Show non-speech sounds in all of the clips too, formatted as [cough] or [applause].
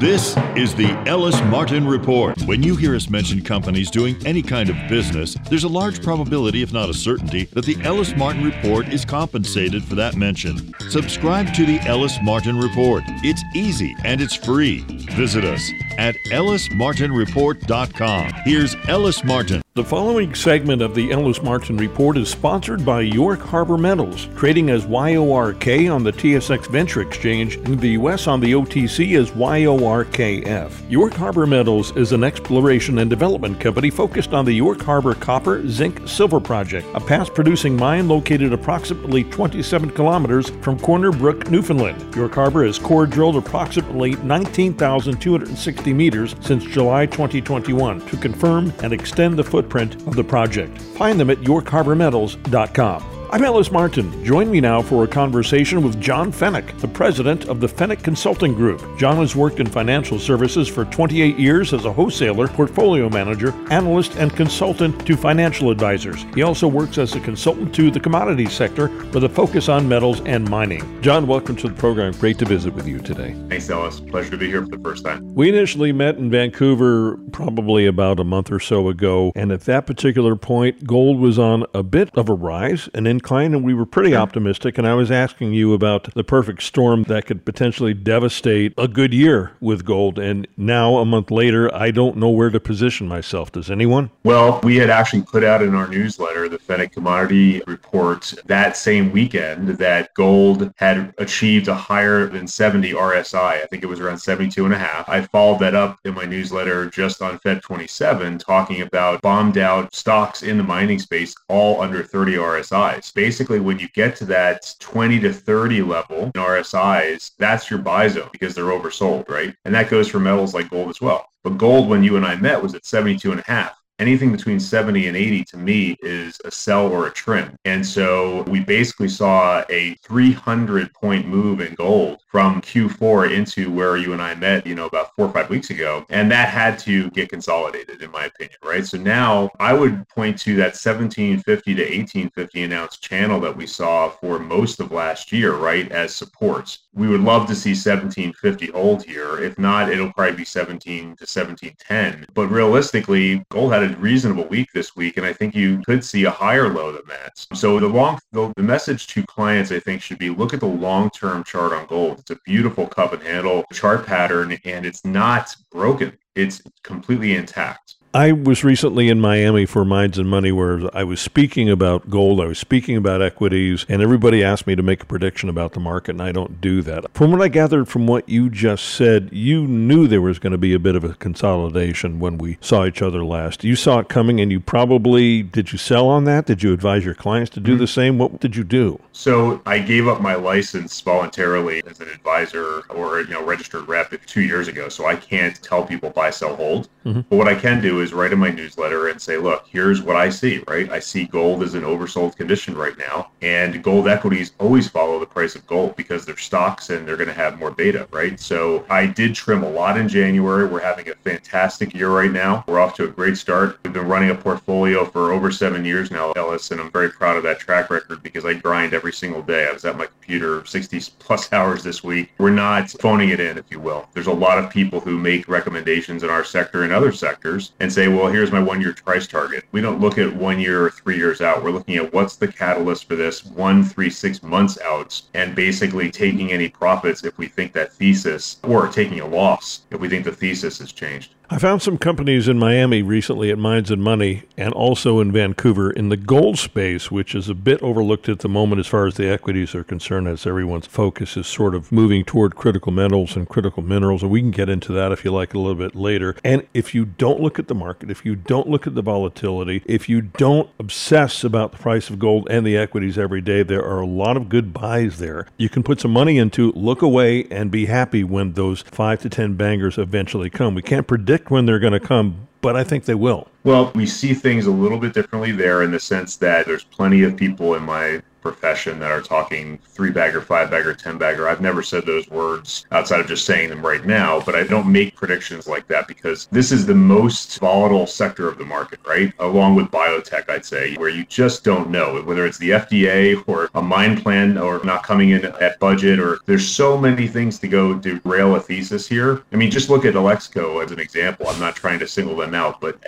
This is the Ellis Martin Report. When you hear us mention companies doing any kind of business, there's a large probability, if not a certainty, that the Ellis Martin Report is compensated for that mention. Subscribe to the Ellis Martin Report. It's easy and it's free. Visit us at ellismartinreport.com. Here's Ellis Martin. The following segment of the Ellis Martin Report is sponsored by York Harbor Metals, trading as YORK on the TSX Venture Exchange, in the U.S. on the OTC as YORKF. York Harbor Metals is an exploration and development company focused on the York Harbor copper, zinc, silver project, a past producing mine located approximately 27 kilometers from Corner Brook, Newfoundland. York Harbor has core drilled approximately 19,260 meters since July 2021 to confirm and extend the footprint of the project. Find them at yorkharbormetals.com. I'm Ellis Martin. Join me now for a conversation with John Feneck, the president of the Feneck Consulting Group. John has worked in financial services for 28 years as a wholesaler, portfolio manager, analyst, and consultant to financial advisors. He also works as a consultant to the commodities sector with a focus on metals and mining. John, welcome to the program. Great to visit with you today. Thanks, Ellis. Pleasure to be here for the first time. We initially met in Vancouver probably about a month or so ago, and at that particular point, gold was on a bit of a rise, an incline, and we were pretty optimistic. And I was asking you about the perfect storm that could potentially devastate a good year with gold. And now, a month later, I don't know where to position myself. Does anyone? Well, we had actually put out in our newsletter the Feneck Commodity Report that same weekend that gold had achieved a higher than 70 RSI. I think it was around 72 and a half. I followed that up in my newsletter just on Feb 27, talking about bombed out stocks in the mining space, all under 30 RSIs basically when you get to that 20 to 30 level in RSIs, that's your buy zone because they're oversold, right? And that goes for metals like gold as well. But gold, when you and I met, was at 72 and a half anything between 70 and 80 to me is a sell or a trim. And so we basically saw a 300 point move in gold from Q4 into where you and I met, you know, about four or five weeks ago. And that had to get consolidated, in my opinion, right? So now I would point to that 1750 to 1850 announced channel that we saw for most of last year, right, as supports. We would love to see 1750 hold here. If not, it'll probably be 17 to 1710. But realistically, gold had a reasonable week this week, and I think you could see a higher low than that. So the long, the, the message to clients, I think, should be look at the long-term chart on gold. It's a beautiful cup and handle chart pattern, and it's not broken. It's completely intact. I was recently in Miami for Mines and Money where I was speaking about gold, I was speaking about equities, and everybody asked me to make a prediction about the market, and I don't do that. From what I gathered from what you just said, you knew there was going to be a bit of a consolidation when we saw each other last. You saw it coming, and you probably did you sell on that? Did you advise your clients to do mm-hmm. the same? What did you do? So I gave up my license voluntarily as an advisor or you know registered rep two years ago, so I can't tell people buy, sell, hold. Mm-hmm. But what I can do is write in my newsletter and say, look, here's what I see, right? I see gold is in oversold condition right now. And gold equities always follow the price of gold because they're stocks and they're going to have more beta, right? So I did trim a lot in January. We're having a fantastic year right now. We're off to a great start. We've been running a portfolio for over seven years now, Ellis, and I'm very proud of that track record because I grind every single day. I was at my computer 60 plus [laughs] hours this week. We're not phoning it in, if you will. There's a lot of people who make recommendations in our sector and other sectors and say, well, here's my one year price target. We don't look at one year or three years out. We're looking at what's the catalyst for this one, three, six months out, and basically taking any profits if we think that thesis, or taking a loss if we think the thesis has changed. I found some companies in Miami recently at Mines and Money and also in Vancouver in the gold space, which is a bit overlooked at the moment as far as the equities are concerned, as everyone's focus is sort of moving toward critical metals and critical minerals. And we can get into that if you like a little bit later. And if you don't look at the market, if you don't look at the volatility, if you don't obsess about the price of gold and the equities every day, there are a lot of good buys there. You can put some money into, look away, and be happy when those five to 10 bangers eventually come. We can't predict predict when they're going to come, but I think they will. Well, we see things a little bit differently there in the sense that there's plenty of people in my profession that are talking three bagger, five bagger, ten bagger. I've never said those words outside of just saying them right now, but I don't make predictions like that because this is the most volatile sector of the market, right? Along with biotech, I'd say, where you just don't know whether it's the FDA or a mine plan or not coming in at budget, or there's so many things to go derail a thesis here. I mean, just look at Alexco as an example. I'm not trying to single them out, but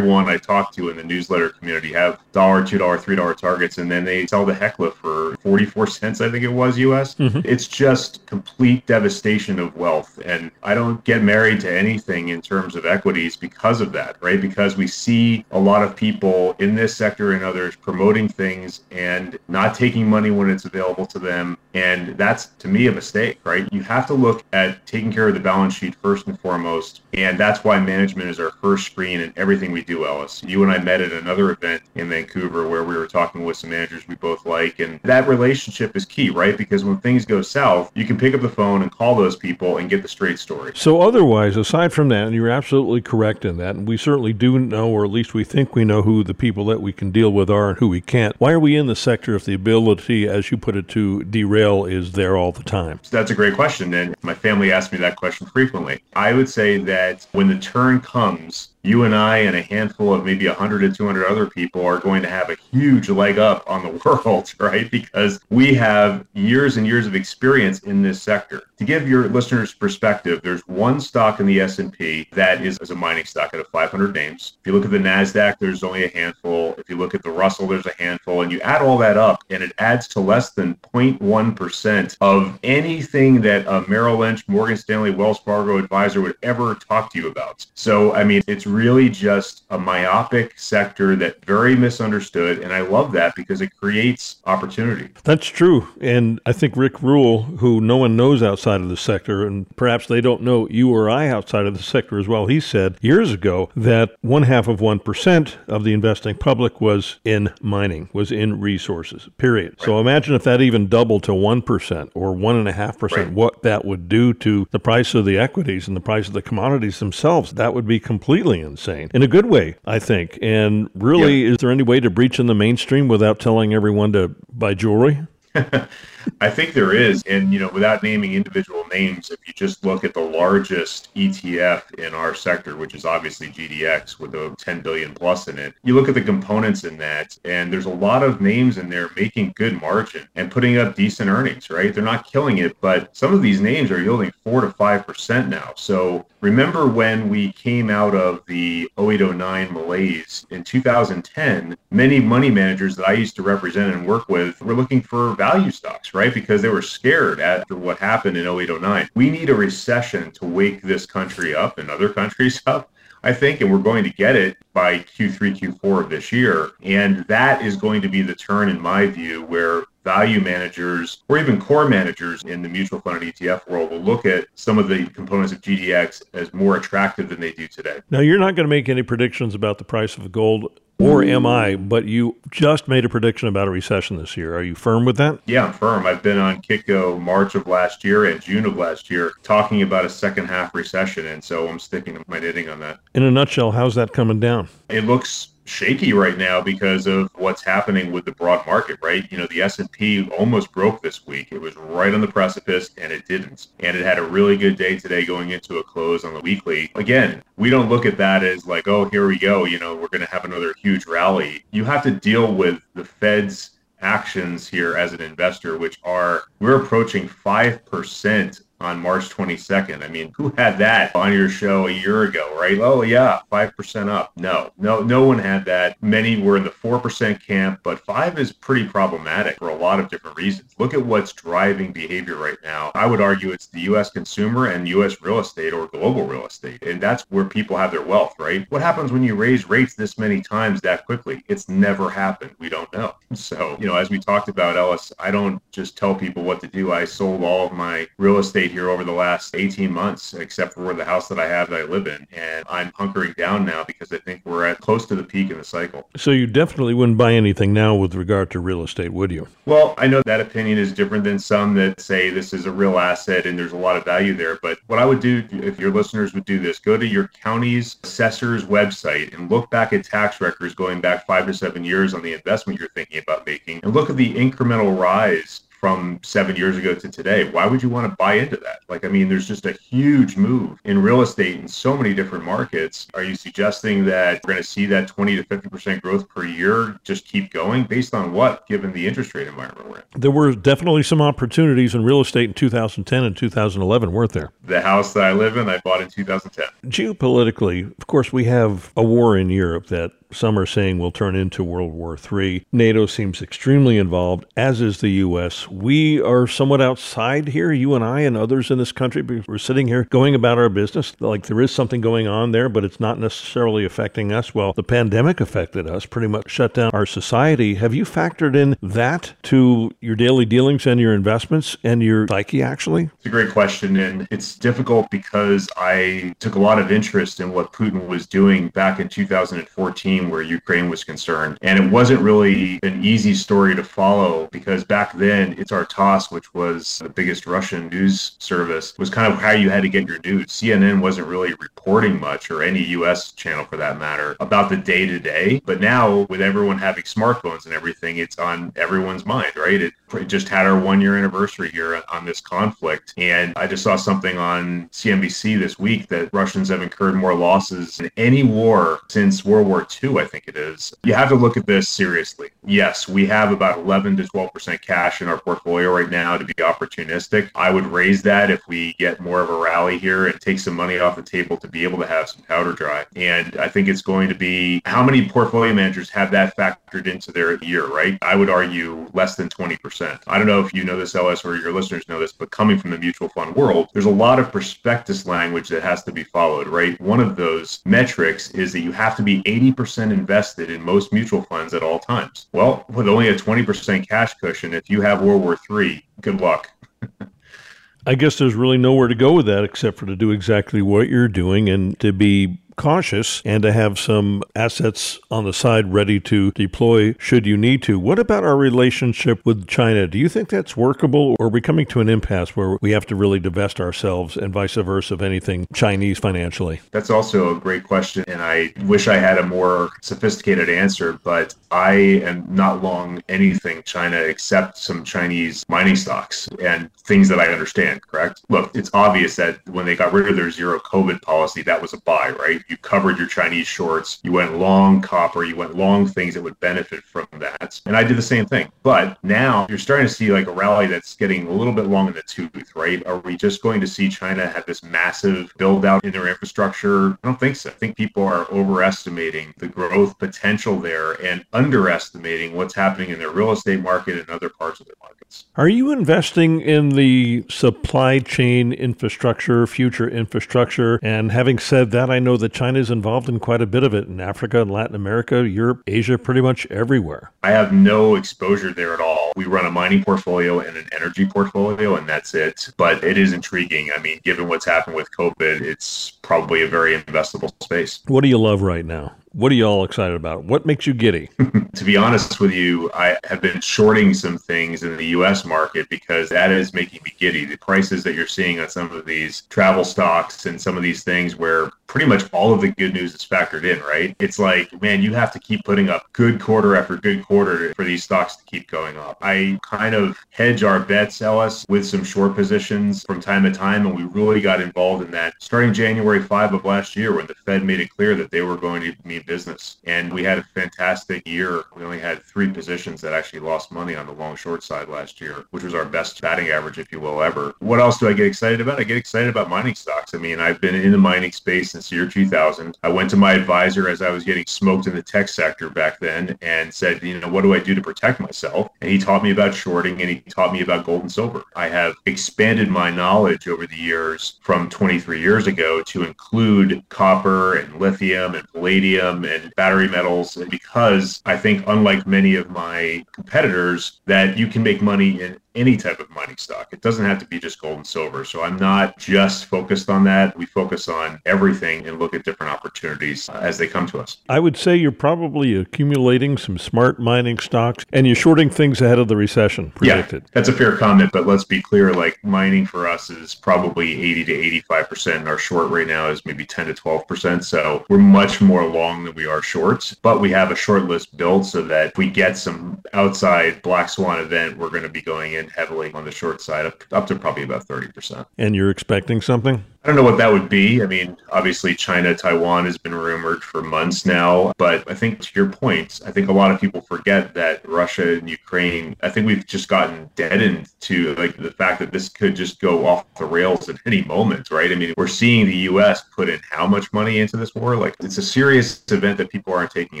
everyone I talk to in the newsletter community have dollar, two dollar, three dollar targets, and then they sell the heck for 44 cents, I think it was US. Mm-hmm. It's just complete devastation of wealth. And I don't get married to anything in terms of equities because of that, right? Because we see a lot of people in this sector and others promoting things and not taking money when it's available to them. And that's to me a mistake, right? You have to look at taking care of the balance sheet first and foremost. And that's why management is our first screen in everything we do, Ellis. You and I met at another event in Vancouver where we were talking with some managers we both like like. And that relationship is key, right? Because when things go south, you can pick up the phone and call those people and get the straight story. So, otherwise, aside from that, and you're absolutely correct in that, and we certainly do know, or at least we think we know who the people that we can deal with are and who we can't. Why are we in the sector if the ability, as you put it, to derail is there all the time? So That's a great question. And my family asks me that question frequently. I would say that when the turn comes, you and I and a handful of maybe 100 to 200 other people are going to have a huge leg up on the [laughs] world, right? Because we have years and years of experience in this sector. To give your listeners perspective, there's one stock in the S&P that is, is a mining stock out of 500 names. If you look at the Nasdaq, there's only a handful. If you look at the Russell, there's a handful, and you add all that up, and it adds to less than 0.1% of anything that a Merrill Lynch, Morgan Stanley, Wells Fargo advisor would ever talk to you about. So, I mean, it's really just a myopic sector that very misunderstood. And I love that because it creates opportunity. That's true. And I think Rick Rule, who no one knows outside of the sector, and perhaps they don't know you or I outside of the sector as well, he said years ago that one half of 1% of the investing public was in mining, was in resources, period. Right. So imagine if that even doubled to 1% or 1.5%, right. what that would do to the price of the equities and the price of the commodities themselves. That would be completely insane in a good way, I think. And really, is there any way to breach in the mainstream without telling everyone to buy jewelry? [laughs] I think there is. And, you know, without naming individual names, if you just look at the largest ETF in our sector, which is obviously GDX with a 10 billion plus in it, you look at the components in that, and there's a lot of names in there making good margin and putting up decent earnings, right? They're not killing it, but some of these names are yielding four to 5% now. So remember when we came out of the 0809 malaise in 2010, many money managers that I used to represent and work with were looking for value stocks right? Because they were scared after what happened in 0809. We need a recession to wake this country up and other countries [laughs] up. I think, and we're going to get it by Q3, Q4 of this year. And that is going to be the turn, in my view, where value managers or even core managers in the mutual fund and ETF world will look at some of the components of GDX as more attractive than they do today. Now, you're not going to make any predictions about the price of gold or am I? But you just made a prediction about a recession this year. Are you firm with that? Yeah, I'm firm. I've been on Kitco March of last year and June of last year talking about a second half recession. And so I'm sticking to my knitting on that. In a nutshell, how's that coming down? It looks shaky right now because of what's happening with the broad market right? You know the s&p almost broke this week. It was right on the precipice and it didn't. And it had a really good day today going into a close on the weekly. Again we don't look at that as like oh here we go you know we're going to have another huge rally. You have to deal with the fed's actions here as an investor which are we're approaching 5% on March 22nd. I mean, who had that on your show a year ago, right? Oh yeah, 5% up. No, no, no one had that. Many were in the 4% camp, but five is pretty problematic for a lot of different reasons. Look at what's driving behavior right now. I would argue it's the U.S. consumer and U.S. real estate or global real estate. And that's where people have their wealth, right? What happens when you raise rates this many times that quickly? It's never happened. We don't know. [laughs] So, you know, as we talked about, Ellis, I don't just tell people what to do. I sold all of my real estate here over the last 18 months, except for the house that I have that I live in. And I'm hunkering down now because I think we're at close to the peak in the cycle. So you definitely wouldn't buy anything now with regard to real estate, would you? Well, I know that opinion is different than some that say this is a real asset and there's a lot of value there. But what I would do if your listeners would do this, go to your county's assessor's website and look back at tax records going back five to seven years on the investment you're thinking about making and look at the incremental rise from seven years ago to today. Why would you want to buy into that? Like, I mean, there's just a huge move in real estate in so many different markets. Are you suggesting that we're going to see that 20 to 50% growth per year just keep going based on what, given the interest rate environment we're in? There were definitely some opportunities in real estate in 2010 and 2011, weren't there? The house that I live in, I bought in 2010. Geopolitically, of course, we have a war in Europe that some are saying will turn into World War III. NATO seems extremely involved, as is the U.S. We are somewhat outside here, you and I and others in this country, we're sitting here going about our business like there is something going on there, but it's not necessarily affecting us. Well, the pandemic affected us, pretty much shut down our society. Have you factored in that to your daily dealings and your investments and your psyche, actually? It's a great question. And it's difficult because I took a lot of interest in what Putin was doing back in 2014 where Ukraine was concerned. And it wasn't really an easy story to follow because back then, ITAR-TASS, which was the biggest Russian news service, was kind of how you had to get your news. CNN wasn't really reporting much, or any US channel for that matter, about the day to day. But now, with everyone having smartphones and everything, it's on everyone's mind, right? It, it just had our one year anniversary here on this conflict. And I just saw something on CNBC this week that Russians have incurred more losses in any war since World War II I think it is. You have to look at this seriously. Yes, we have about 11 to 12% cash in our portfolio right now to be opportunistic. I would raise that if we get more of a rally here and take some money off the table to be able to have some powder dry. And I think it's going to be how many portfolio managers have that factored into their year, right? I would argue less than 20%. I don't know if you know this, Ellis, or your listeners know this, but coming from the mutual fund world, there's a lot of prospectus language that has to be followed, right? One of those metrics is that you have to be 80% invested in most mutual funds at all times. Well, with only a 20% cash cushion, if you have World War III, good luck. [laughs] I guess there's really nowhere to go with that except for to do exactly what you're doing and to be cautious and to have some assets on the side ready to deploy should you need to. What about our relationship with China? Do you think that's workable or are we coming to an impasse where we have to really divest ourselves and vice versa of anything Chinese financially? That's also a great question. And I wish I had a more sophisticated answer, but I am not long anything China except some Chinese mining stocks and things that I understand, correct? Look, it's obvious that when they got rid of their zero COVID policy, that was a buy, right? You covered your Chinese shorts. You went long copper. You went long things that would benefit from that. And I did the same thing. But now you're starting to see like a rally that's getting a little bit long in the tooth, right? Are we just going to see China have this massive build out in their infrastructure? I don't think so. I think people are overestimating the growth potential there and underestimating what's happening in their real estate market and other parts of their markets. Are you investing in the supply chain infrastructure, future infrastructure? And having said that, I know that China is involved in quite a bit of it in Africa and Latin America, Europe, Asia, pretty much everywhere. I have no exposure there at all. We run a mining portfolio and an energy portfolio, and that's it. But it is intriguing. I mean, given what's happened with COVID, it's probably a very investable space. What do you love right now? What are you all excited about? What makes you giddy? [laughs] to be honest with you, I have been shorting some things in the US market because that is making me giddy. The prices that you're seeing on some of these travel stocks and some of these things where pretty much all of the good news is factored in, right? It's like, man, you have to keep putting up good quarter after good quarter for these stocks to keep going up. I kind of hedge our bets, Ellis, with some short positions from time to time, and we really got involved in that starting January 5 of last year when the Fed made it clear that they were going to be business. And we had a fantastic year. We only had three positions that actually lost money on the long short side last year, which was our best batting average, if you will, ever. What else do I get excited about? I get excited about mining stocks. I mean, I've been in the mining space since the year 2000. I went to my advisor as I was getting smoked in the tech sector back then and said, you know, what do I do to protect myself? And he taught me about shorting and he taught me about gold and silver. I have expanded my knowledge over the years from 23 years ago to include copper and lithium and palladium and battery metals because I think, unlike many of my competitors, that you can make money in any type of mining stock. It doesn't have to be just gold and silver. So I'm not just focused on that. We focus on everything and look at different opportunities uh, as they come to us. I would say you're probably accumulating some smart mining stocks and you're shorting things ahead of the recession predicted. Yeah, that's a fair comment, but let's be clear like mining for us is probably 80 to 85%. And our short right now is maybe 10 to 12%. So we're much more long than we are short, but we have a short list built so that if we get some outside black swan event, we're going to be going in heavily on the short side up, up to probably about 30%. And you're expecting something? I don't know what that would be. I mean, obviously, China, Taiwan has been rumored for months now. But I think to your point, I think a lot of people forget that Russia and Ukraine, I think we've just gotten deadened to like the fact that this could just go off the rails at any moment, right? I mean, we're seeing the U.S. put in how much money into this war? Like, it's a serious event that people aren't taking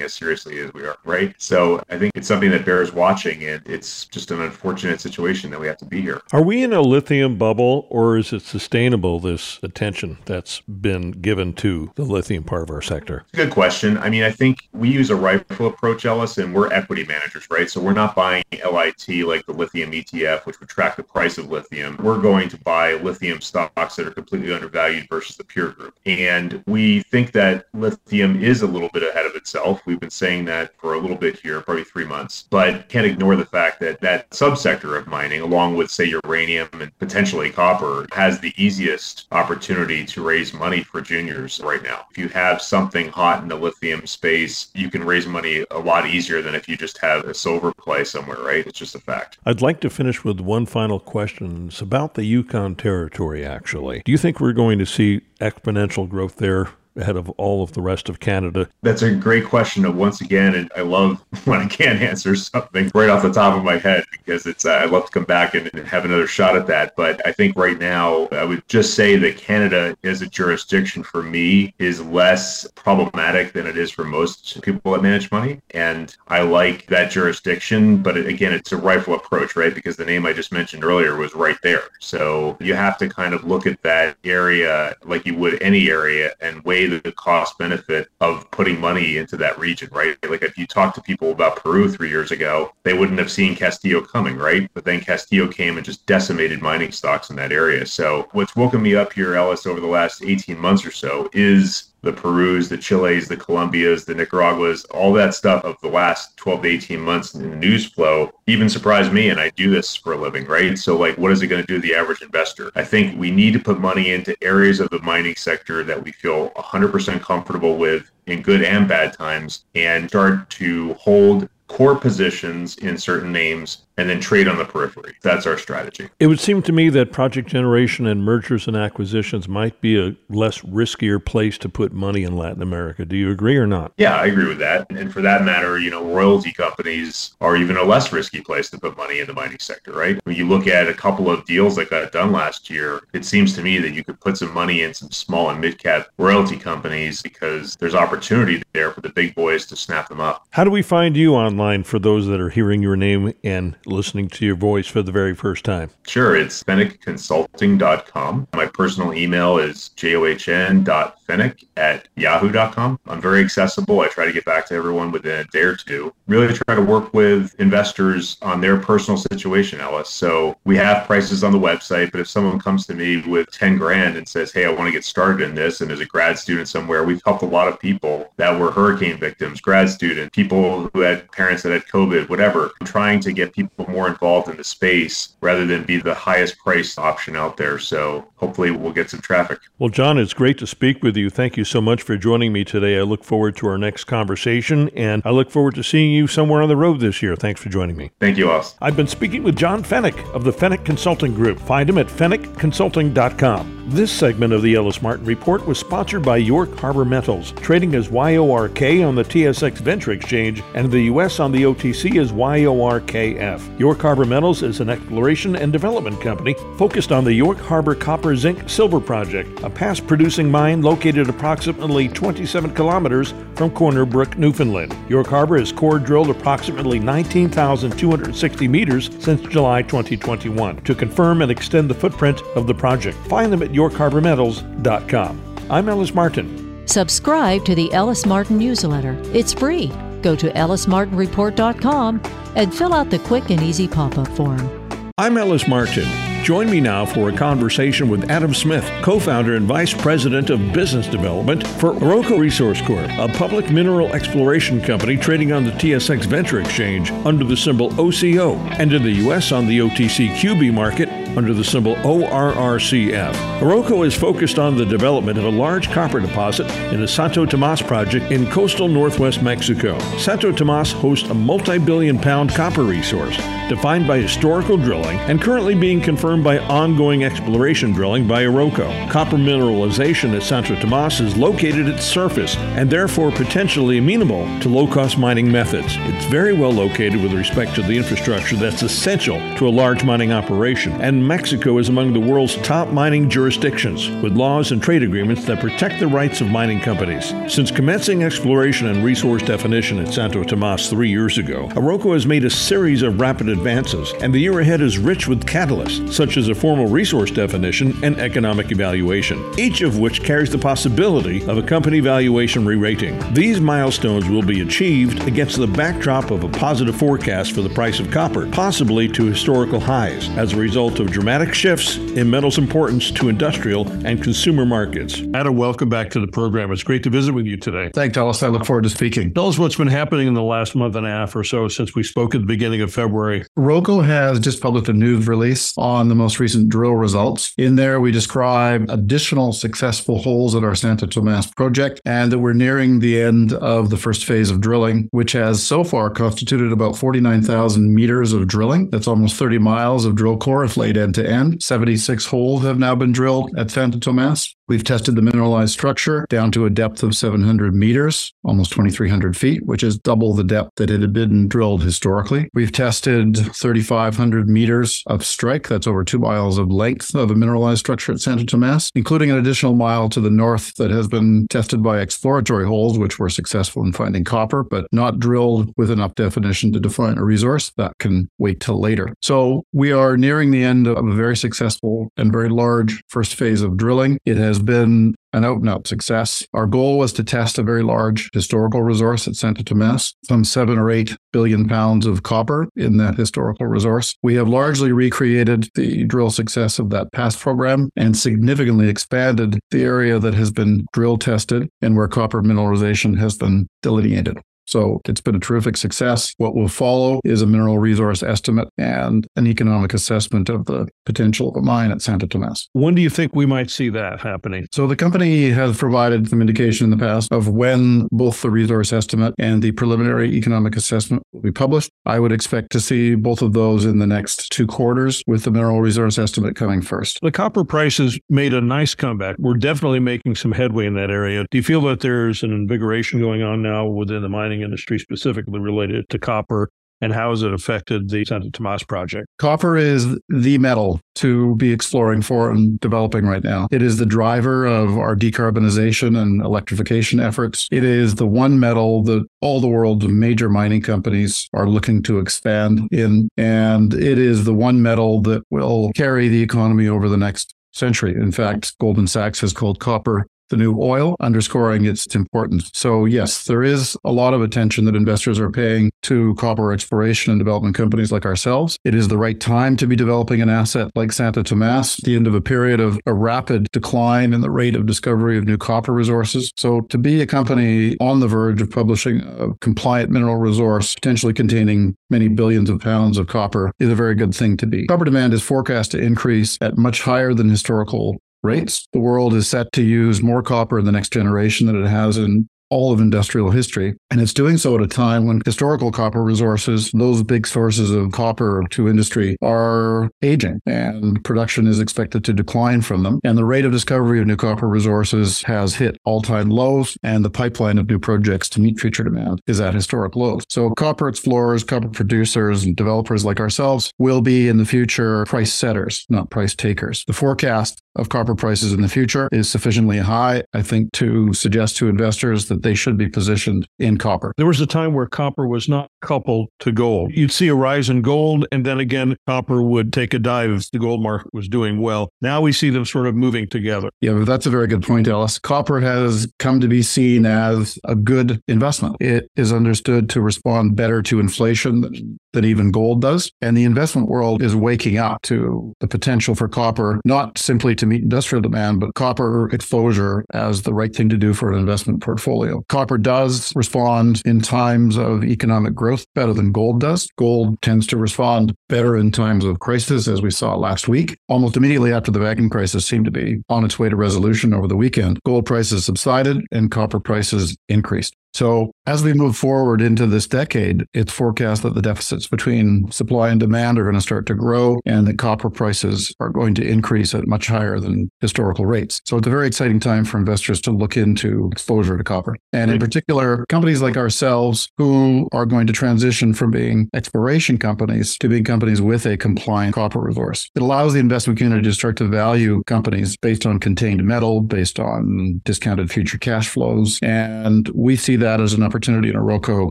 as seriously as we are, right? So I think it's something that bears watching, and it's just an unfortunate situation that we have to be here. Are we in a lithium bubble, or is it sustainable, this? attention that's been given to the lithium part of our sector? Good question. I mean, I think we use a rifle approach, Ellis, and we're equity managers, right? So we're not buying LIT like the lithium ETF, which would track the price of lithium. We're going to buy lithium stocks that are completely undervalued versus the peer group. And we think that lithium is a little bit ahead of itself. We've been saying that for a little bit here, probably three months, but can't ignore the fact that that subsector of mining, along with, say, uranium and potentially copper, has the easiest opportunity to raise money for juniors right now. If you have something hot in the lithium space, you can raise money a lot easier than if you just have a silver play somewhere, right? It's just a fact. I'd like to finish with one final question. It's about the Yukon Territory, actually. Do you think we're going to see exponential growth there ahead of all of the rest of Canada? That's a great question. Once again, and I love [laughs] when I can't answer something right off the top of my head because it's uh, I love to come back and, and have another shot at that. But I think right now I would just say that Canada as a jurisdiction for me is less problematic than it is for most people that manage money, and I like that jurisdiction. But again, it's a rifle approach, right? Because the name I just mentioned earlier was right there. So you have to kind of look at that area like you would any area and weigh weigh the cost benefit of putting money into that region, right? Like if you talk to people about Peru three years ago, they wouldn't have seen Castillo coming, right? But then Castillo came and just decimated mining stocks in that area. So what's woken me up here, Ellis, over the last 18 months or so is the Perus, the Chiles, the Colombias, the Nicaraguas, all that stuff of the last 12 to 18 months in the news flow even surprised me. And I do this for a living, right? So, like, what is it going to do to the average investor? I think we need to put money into areas of the mining sector that we feel 100% comfortable with in good and bad times and start to hold core positions in certain names and then trade on the periphery. That's our strategy. It would seem to me that project generation and mergers and acquisitions might be a less riskier place to put money in Latin America. Do you agree or not? Yeah, I agree with that. And for that matter, you know, royalty companies are even a less risky place to put money in the mining sector, right? When you look at a couple of deals that got done last year, it seems to me that you could put some money in some small and mid cap royalty companies because there's opportunity there for the big boys to snap them up. How do we find you online for those that are hearing your name and listening to your voice for the very first time? Sure. It's feneckconsulting.com. My personal email is john.feneck at yahoo.com. I'm very accessible. I try to get back to everyone within a day or two. Really try to work with investors on their personal situation, Ellis. So we have prices on the website, but if someone comes to me with 10 grand and says, Hey, I want to get started in this, and as a grad student somewhere, we've helped a lot of people that were hurricane victims, grad students, people who had parents that had COVID, whatever. I'm trying to get people more involved in the space rather than be the highest priced option out there. So hopefully we'll get some traffic. Well, John, it's great to speak with you. Thank you so much for joining me today. I look forward to our next conversation and I look forward to seeing you somewhere on the road this year. Thanks for joining me. Thank you, Oz. I've been speaking with John Feneck of the Feneck Consulting Group. Find him at feneckconsulting.com. This segment of the Ellis Martin Report was sponsored by York Harbor Metals, trading as YORK on the TSX Venture Exchange and the U.S. on the OTC as YORKF. York Harbor Metals is an exploration and development company focused on the York Harbor Copper Zinc Silver Project, a past producing mine located approximately 27 kilometers from Corner Brook, Newfoundland. York Harbor has core drilled approximately 19,260 meters since July 2021 to confirm and extend the footprint of the project. Find them at yorkharbormetals.com. I'm Ellis Martin. Subscribe to the Ellis Martin newsletter. It's free. Go to ellismartinreport.com and fill out the quick and easy pop up form. I'm Ellis Martin. Join me now for a conversation with Adam Smith, co founder and vice president of business development for Oroco Resource Corp, a public mineral exploration company trading on the TSX Venture Exchange under the symbol OCO, and in the U.S. on the OTCQB market under the symbol ORRCF. Oroco is focused on the development of a large copper deposit in the Santo Tomas project in coastal northwest Mexico. Santo Tomas hosts a multi billion pound copper resource defined by historical drilling and currently being confirmed by ongoing exploration drilling by Oroco. Copper mineralization at Santo Tomas is located at surface and therefore potentially amenable to low cost mining methods. It's very well located with respect to the infrastructure that's essential to a large mining operation, and Mexico is among the world's top mining jurisdictions, with laws and trade agreements that protect the rights of mining companies. Since commencing exploration and resource definition at Santo Tomas three years ago, Oroco has made a series of rapid advances, and the year ahead is rich with catalysts, such as a formal resource definition and economic evaluation, each of which carries the possibility of a company valuation re rating. These milestones will be achieved against the backdrop of a positive forecast for the price of copper, possibly to historical highs, as a result of dramatic shifts in metal's importance to industrial and consumer markets. Adam, welcome back to the program. It's great to visit with you today. Thanks, Ellis. I look forward to speaking. Tell us what's been happening in the last month and a half or so since we spoke at the beginning of February. Oroco has just published a news release on the most recent drill results. In there, we describe additional successful holes at our Santo Tomas project and that we're nearing the end of the first phase of drilling, which has so far constituted about 49,000 meters of drilling. That's almost 30 miles of drill core if laid end to end. 76 holes have now been drilled at Santo Tomas. We've tested the mineralized structure down to a depth of 700 meters, almost 2,300 feet, which is double the depth that it had been drilled historically. We've tested 3,500 meters of strike. That's over two miles of length of a mineralized structure at Santo Tomas, including an additional mile to the north that has been tested by exploratory holes, which were successful in finding copper, but not drilled with enough definition to define a resource. That can wait till later. So we are nearing the end of a very successful and very large first phase of drilling. It has been and out success. Our goal was to test a very large historical resource at Santo Tomas, some seven or eight billion pounds of copper in that historical resource. We have largely recreated the drill success of that past program and significantly expanded the area that has been drill tested and where copper mineralization has been delineated. So it's been a terrific success. What will follow is a mineral resource estimate and an economic assessment of the potential of a mine at Santo Tomas. When do you think we might see that happening? So the company has provided some indication in the past of when both the resource estimate and the preliminary economic assessment will be published. I would expect to see both of those in the next two quarters with the mineral resource estimate coming first. The copper prices made a nice comeback. We're definitely making some headway in that area. Do you feel that there's an invigoration going on now within the mining industry specifically related to copper and how has it affected the Santo Tomas project? Copper is the metal to be exploring for and developing right now. It is the driver of our decarbonization and electrification efforts. It is the one metal that all the world's major mining companies are looking to expand in. And it is the one metal that will carry the economy over the next century. In fact, Goldman Sachs has called copper the new oil, underscoring its importance. So, yes, there is a lot of attention that investors are paying to copper exploration and development companies like ourselves. It is the right time to be developing an asset like Santo Tomas, the end of a period of a rapid decline in the rate of discovery of new copper resources. So, to be a company on the verge of publishing a compliant mineral resource, potentially containing many billions of pounds of copper, is a very good thing to be. Copper demand is forecast to increase at much higher than historical rates. The world is set to use more copper in the next generation than it has in all of industrial history. And it's doing so at a time when historical copper resources, those big sources of copper to industry, are aging and production is expected to decline from them. And the rate of discovery of new copper resources has hit all time lows, and the pipeline of new projects to meet future demand is at historic lows. So, copper explorers, copper producers, and developers like ourselves will be in the future price setters, not price takers. The forecast of copper prices in the future is sufficiently high, I think, to suggest to investors that that they should be positioned in copper. There was a time where copper was not coupled to gold. You'd see a rise in gold, and then again, copper would take a dive if the gold market was doing well. Now we see them sort of moving together. Yeah, that's a very good point, Ellis. Copper has come to be seen as a good investment. It is understood to respond better to inflation than, than even gold does. And the investment world is waking up to the potential for copper, not simply to meet industrial demand, but copper exposure as the right thing to do for an investment portfolio. Copper does respond in times of economic growth better than gold does. Gold tends to respond better in times of crisis, as we saw last week. Almost immediately after the banking crisis seemed to be on its way to resolution over the weekend, gold prices subsided and copper prices increased. So, as we move forward into this decade, it's forecast that the deficits between supply and demand are going to start to grow and that copper prices are going to increase at much higher than historical rates. So, it's a very exciting time for investors to look into exposure to copper. And in particular, companies like ourselves who are going to transition from being exploration companies to being companies with a compliant copper resource. It allows the investment community to start to value companies based on contained metal, based on discounted future cash flows. And we see that as an opportunity in Oroco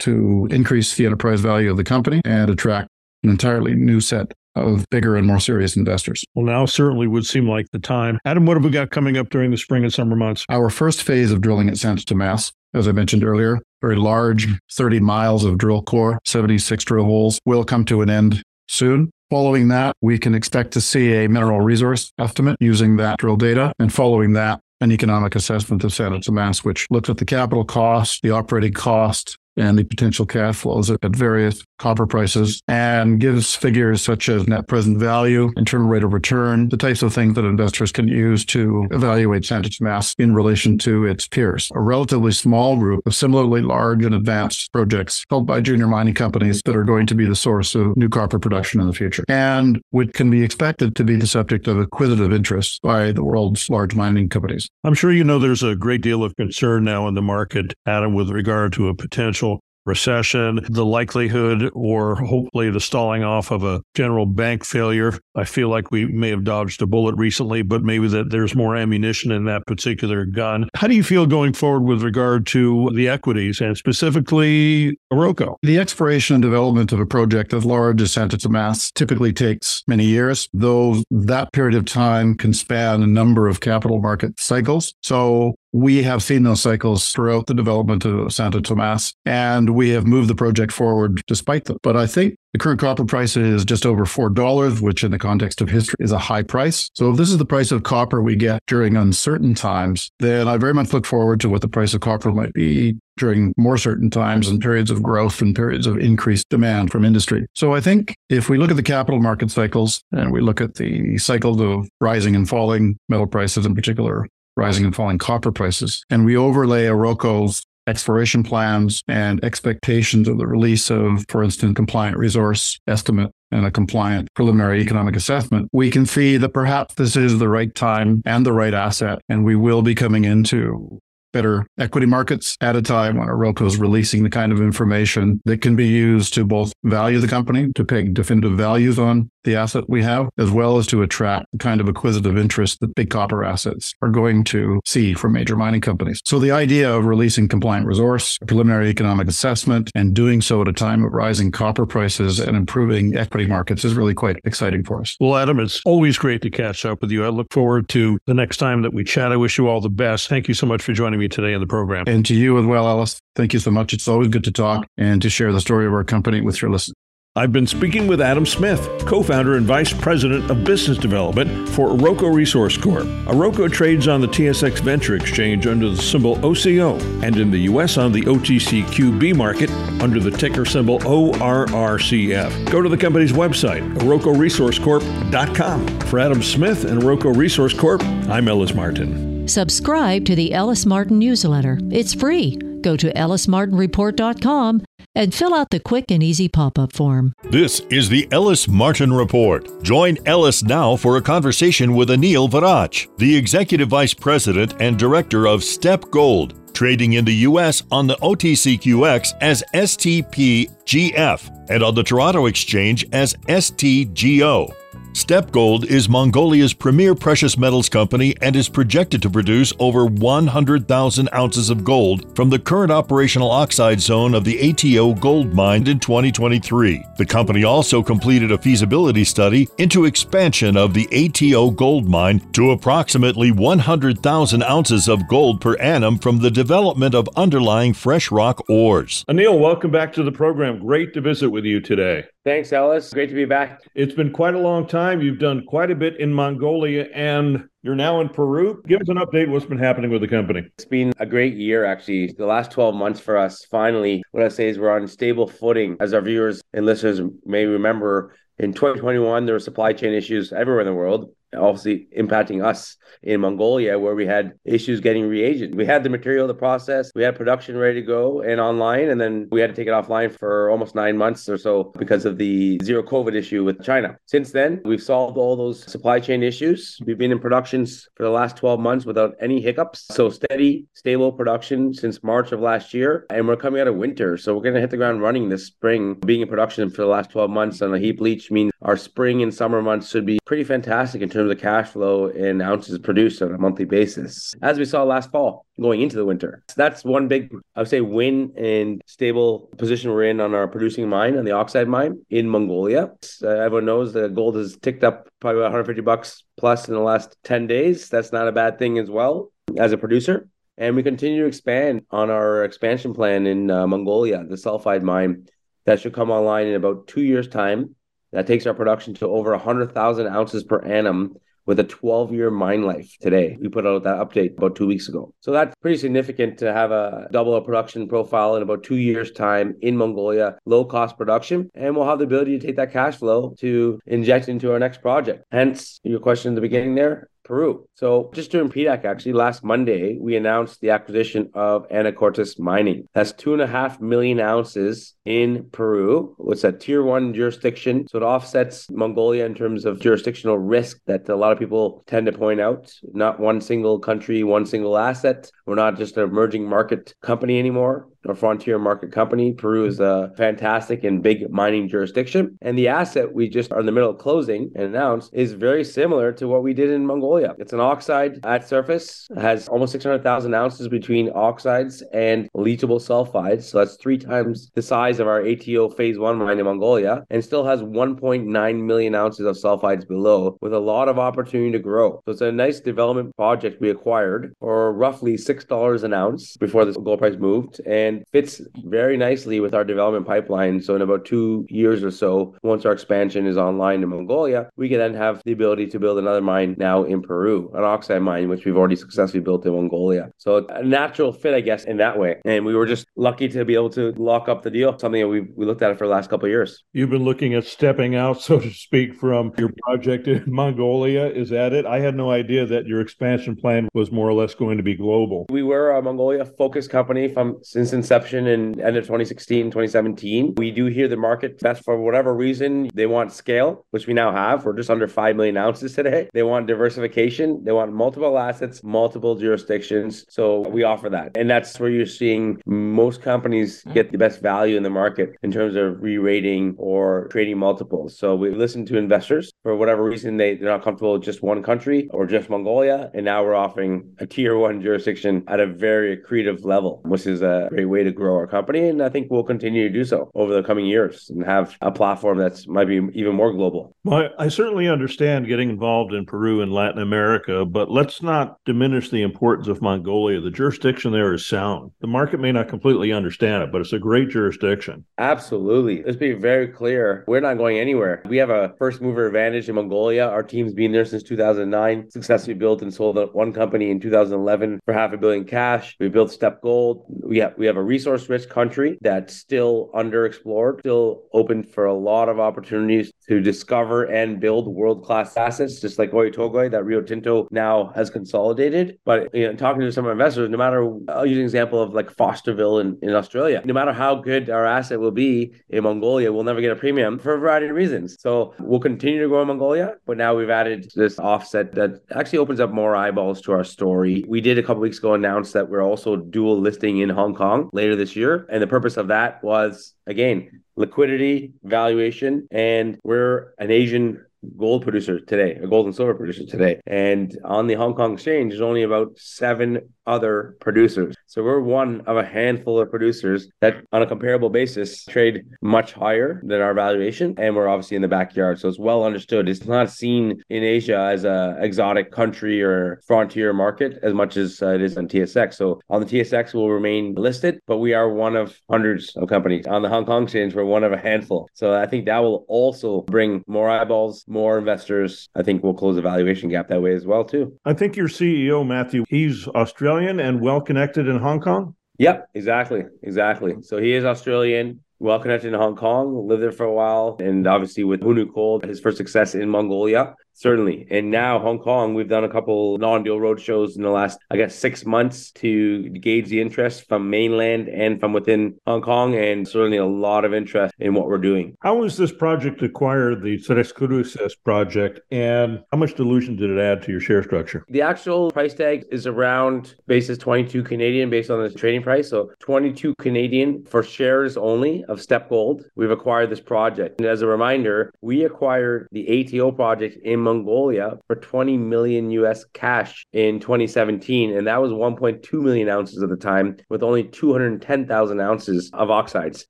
to increase the enterprise value of the company and attract an entirely new set of bigger and more serious investors. Well, now certainly would seem like the time. Adam, what have we got coming up during the spring and summer months? Our first phase of drilling at Santo Tomas, as I mentioned earlier, very large 30 miles of drill core, 76 drill holes, will come to an end soon. Following that, we can expect to see a mineral resource estimate using that drill data. And following that, an economic assessment of Santo Tomas, which looks at the capital cost, the operating cost, and the potential cash flows at various copper prices and gives figures such as net present value, internal rate of return, the types of things that investors can use to evaluate Santo Tomas in relation to its peers. A relatively small group of similarly large and advanced projects held by junior mining companies that are going to be the source of new copper production in the future and which can be expected to be the subject of acquisitive interest by the world's large mining companies. I'm sure you know there's a great deal of concern now in the market, Adam, with regard to a potential recession, the likelihood or hopefully the stalling off of a general bank failure. I feel like we may have dodged a bullet recently, but maybe that there's more ammunition in that particular gun. How do you feel going forward with regard to the equities and specifically Oroco? The exploration and development of a project as large as Santo Tomas typically takes many years, though that period of time can span a number of capital market cycles. So we have seen those cycles throughout the development of Santo Tomas, and we have moved the project forward despite them. But I think the current copper price is just over $4, which in the context of history is a high price. So if this is the price of copper we get during uncertain times, then I very much look forward to what the price of copper might be during more certain times and periods of growth and periods of increased demand from industry. So I think if we look at the capital market cycles and we look at the cycles of rising and falling metal prices in particular, rising and falling copper prices. And we overlay Oroco's exploration plans and expectations of the release of, for instance, compliant resource estimate and a compliant preliminary economic assessment, we can see that perhaps this is the right time and the right asset. And we will be coming into better equity markets at a time when Oroco is releasing the kind of information that can be used to both value the company, to peg definitive values on the asset we have, as well as to attract the kind of acquisitive interest that big copper assets are going to see from major mining companies. So the idea of releasing compliant resource, preliminary economic assessment, and doing so at a time of rising copper prices and improving equity markets is really quite exciting for us. Well, Adam, it's always great to catch up with you. I look forward to the next time that we chat. I wish you all the best. Thank you so much for joining me today in the program. And to you as well, Ellis. Thank you so much. It's always good to talk and to share the story of our company with your listeners. I've been speaking with Adam Smith, co founder and vice president of business development for Oroco Resource Corp. Oroco trades on the TSX Venture Exchange under the symbol OCO and in the U.S. on the OTCQB market under the ticker symbol ORRCF. Go to the company's website, orocoresourcecorp.com. For Adam Smith and Oroco Resource Corp, I'm Ellis Martin. Subscribe to the Ellis Martin newsletter. It's free. Go to ellismartinreport.com and fill out the quick and easy pop up form. This is the Ellis Martin Report. Join Ellis now for a conversation with Aneel Waraich, the Executive Vice President and Director of Steppe Gold, trading in the U.S. on the OTCQX as STPGF and on the Toronto Exchange as STGO. Steppe Gold is Mongolia's premier precious metals company and is projected to produce over 100,000 ounces of gold from the current operational oxide zone of the ATO gold mine in 2023. The company also completed a feasibility study into expansion of the ATO gold mine to approximately 100,000 ounces of gold per annum from the development of underlying fresh rock ores. Aneel, welcome back to the program. Great to visit with you today. Thanks, Ellis. Great to be back. It's been quite a long time. You've done quite a bit in Mongolia and you're now in Peru. Give us an update what's been happening with the company. It's been a great year, actually. The last 12 months for us, finally, what I say is we're on stable footing. As our viewers and listeners may remember, in 2021, there were supply chain issues everywhere in the world obviously impacting us in Mongolia, where we had issues getting reagent. We had the material, the process, we had production ready to go and online, and then we had to take it offline for almost nine months or so because of the zero COVID issue with China. Since then, we've solved all those supply chain issues. We've been in productions for the last 12 months without any hiccups. So steady, stable production since March of last year, and we're coming out of winter, so we're going to hit the ground running this spring. Being in production for the last 12 months on a heap leach means our spring and summer months should be pretty fantastic in terms terms of cash flow in ounces produced on a monthly basis, as we saw last fall going into the winter. So that's one big, I would say, win and stable position we're in on our producing mine, on the oxide mine in Mongolia. Uh, everyone knows the gold has ticked up probably about 150 bucks plus in the last 10 days. That's not a bad thing as well as a producer. And we continue to expand on our expansion plan in uh, Mongolia, the sulfide mine that should come online in about two years' time that takes our production to over 100,000 ounces per annum with a 12 year mine life today. We put out that update about two weeks ago. So that's pretty significant to have a double a production profile in about two years' time in Mongolia, low cost production. And we'll have the ability to take that cash flow to inject into our next project. Hence your question in the beginning there. Peru. So just during PDAC, actually, last Monday, we announced the acquisition of Anacortes Mining. That's two and a half million ounces in Peru. It's a tier one jurisdiction. So it offsets Mongolia in terms of jurisdictional risk that a lot of people tend to point out. Not one single country, one single asset. We're not just an emerging market company anymore a frontier market company. Peru is a fantastic and big mining jurisdiction. And the asset we just are in the middle of closing and announced is very similar to what we did in Mongolia. It's an oxide at surface, has almost 600,000 ounces between oxides and leachable sulfides. So that's three times the size of our ATO phase one mine in Mongolia and still has 1.9 million ounces of sulfides below with a lot of opportunity to grow. So it's a nice development project we acquired for roughly $6 an ounce before the gold price moved. And and fits very nicely with our development pipeline. So in about two years or so, once our expansion is online in Mongolia, we can then have the ability to build another mine now in Peru, an oxide mine, which we've already successfully built in Mongolia. So a natural fit, I guess, in that way. And we were just lucky to be able to lock up the deal, something that we we looked at it for the last couple of years. You've been looking at stepping out, so to speak, from your project in [laughs] Mongolia. Is that it? I had no idea that your expansion plan was more or less going to be global. We were a Mongolia focused company from since inception in end of 2016, 2017. We do hear the market best for whatever reason. They want scale, which we now have. We're just under 5 million ounces today. They want diversification. They want multiple assets, multiple jurisdictions. So we offer that. And that's where you're seeing most companies get the best value in the market in terms of re-rating or trading multiples. So we listen to investors for whatever reason they, they're not comfortable with just one country or just Mongolia. And now we're offering a tier one jurisdiction at a very accretive level, which is a great way to grow our company. And I think we'll continue to do so over the coming years and have a platform that's might be even more global. Well, I certainly understand getting involved in Peru and Latin America, but let's not diminish the importance of Mongolia. The jurisdiction there is sound. The market may not completely understand it, but it's a great jurisdiction. Absolutely. Let's be very clear. We're not going anywhere. We have a first mover advantage in Mongolia. Our team's been there since 2009, successfully built and sold one company in 2011 for half a billion cash. We built Steppe Gold. We have we have a resource rich country that's still underexplored, still open for a lot of opportunities to discover and build world class assets, just like Oyu Tolgoi that Rio Tinto now has consolidated. But you know, talking to some investors, no matter, I'll use an example of like Fosterville in, in Australia, no matter how good our asset will be in Mongolia, we'll never get a premium for a variety of reasons. So we'll continue to grow in Mongolia, but now we've added this offset that actually opens up more eyeballs to our story. We did a couple weeks ago announce that we're also dual listing in Hong Kong later this year. And the purpose of that was, again, liquidity, valuation, and we're an Asian gold producer today, a gold and silver producer today. And on the Hong Kong exchange, there's only about seven other producers. So we're one of a handful of producers that, on a comparable basis, trade much higher than our valuation. And we're obviously in the backyard. So it's well understood. It's not seen in Asia as a exotic country or frontier market as much as uh, it is on TSX. So on the TSX, we'll remain listed, but we are one of hundreds of companies. On the Hong Kong exchange, we're one of a handful. So I think that will also bring more eyeballs, more investors. I think we'll close the valuation gap that way as well, too. I think your CEO, Matthew, he's Australian and well connected in Hong Kong. Yep, exactly. Exactly. So he is Australian well connected in Hong Kong, lived there for a while, and obviously with Hunnu Gold, his first success in Mongolia. Certainly. And now Hong Kong, we've done a couple non-deal road shows in the last, I guess, six months to gauge the interest from mainland and from within Hong Kong, and certainly a lot of interest in what we're doing. How was this project acquired, the Tres Cruces project, and how much dilution did it add to your share structure? The actual price tag is around basis 22 Canadian based on the trading price. So 22 Canadian for shares only of Steppe Gold. We've acquired this project. And as a reminder, we acquired the ATO project in Mongolia for 20 million US cash in 2017. And that was 1.2 million ounces at the time with only 210,000 ounces of oxides.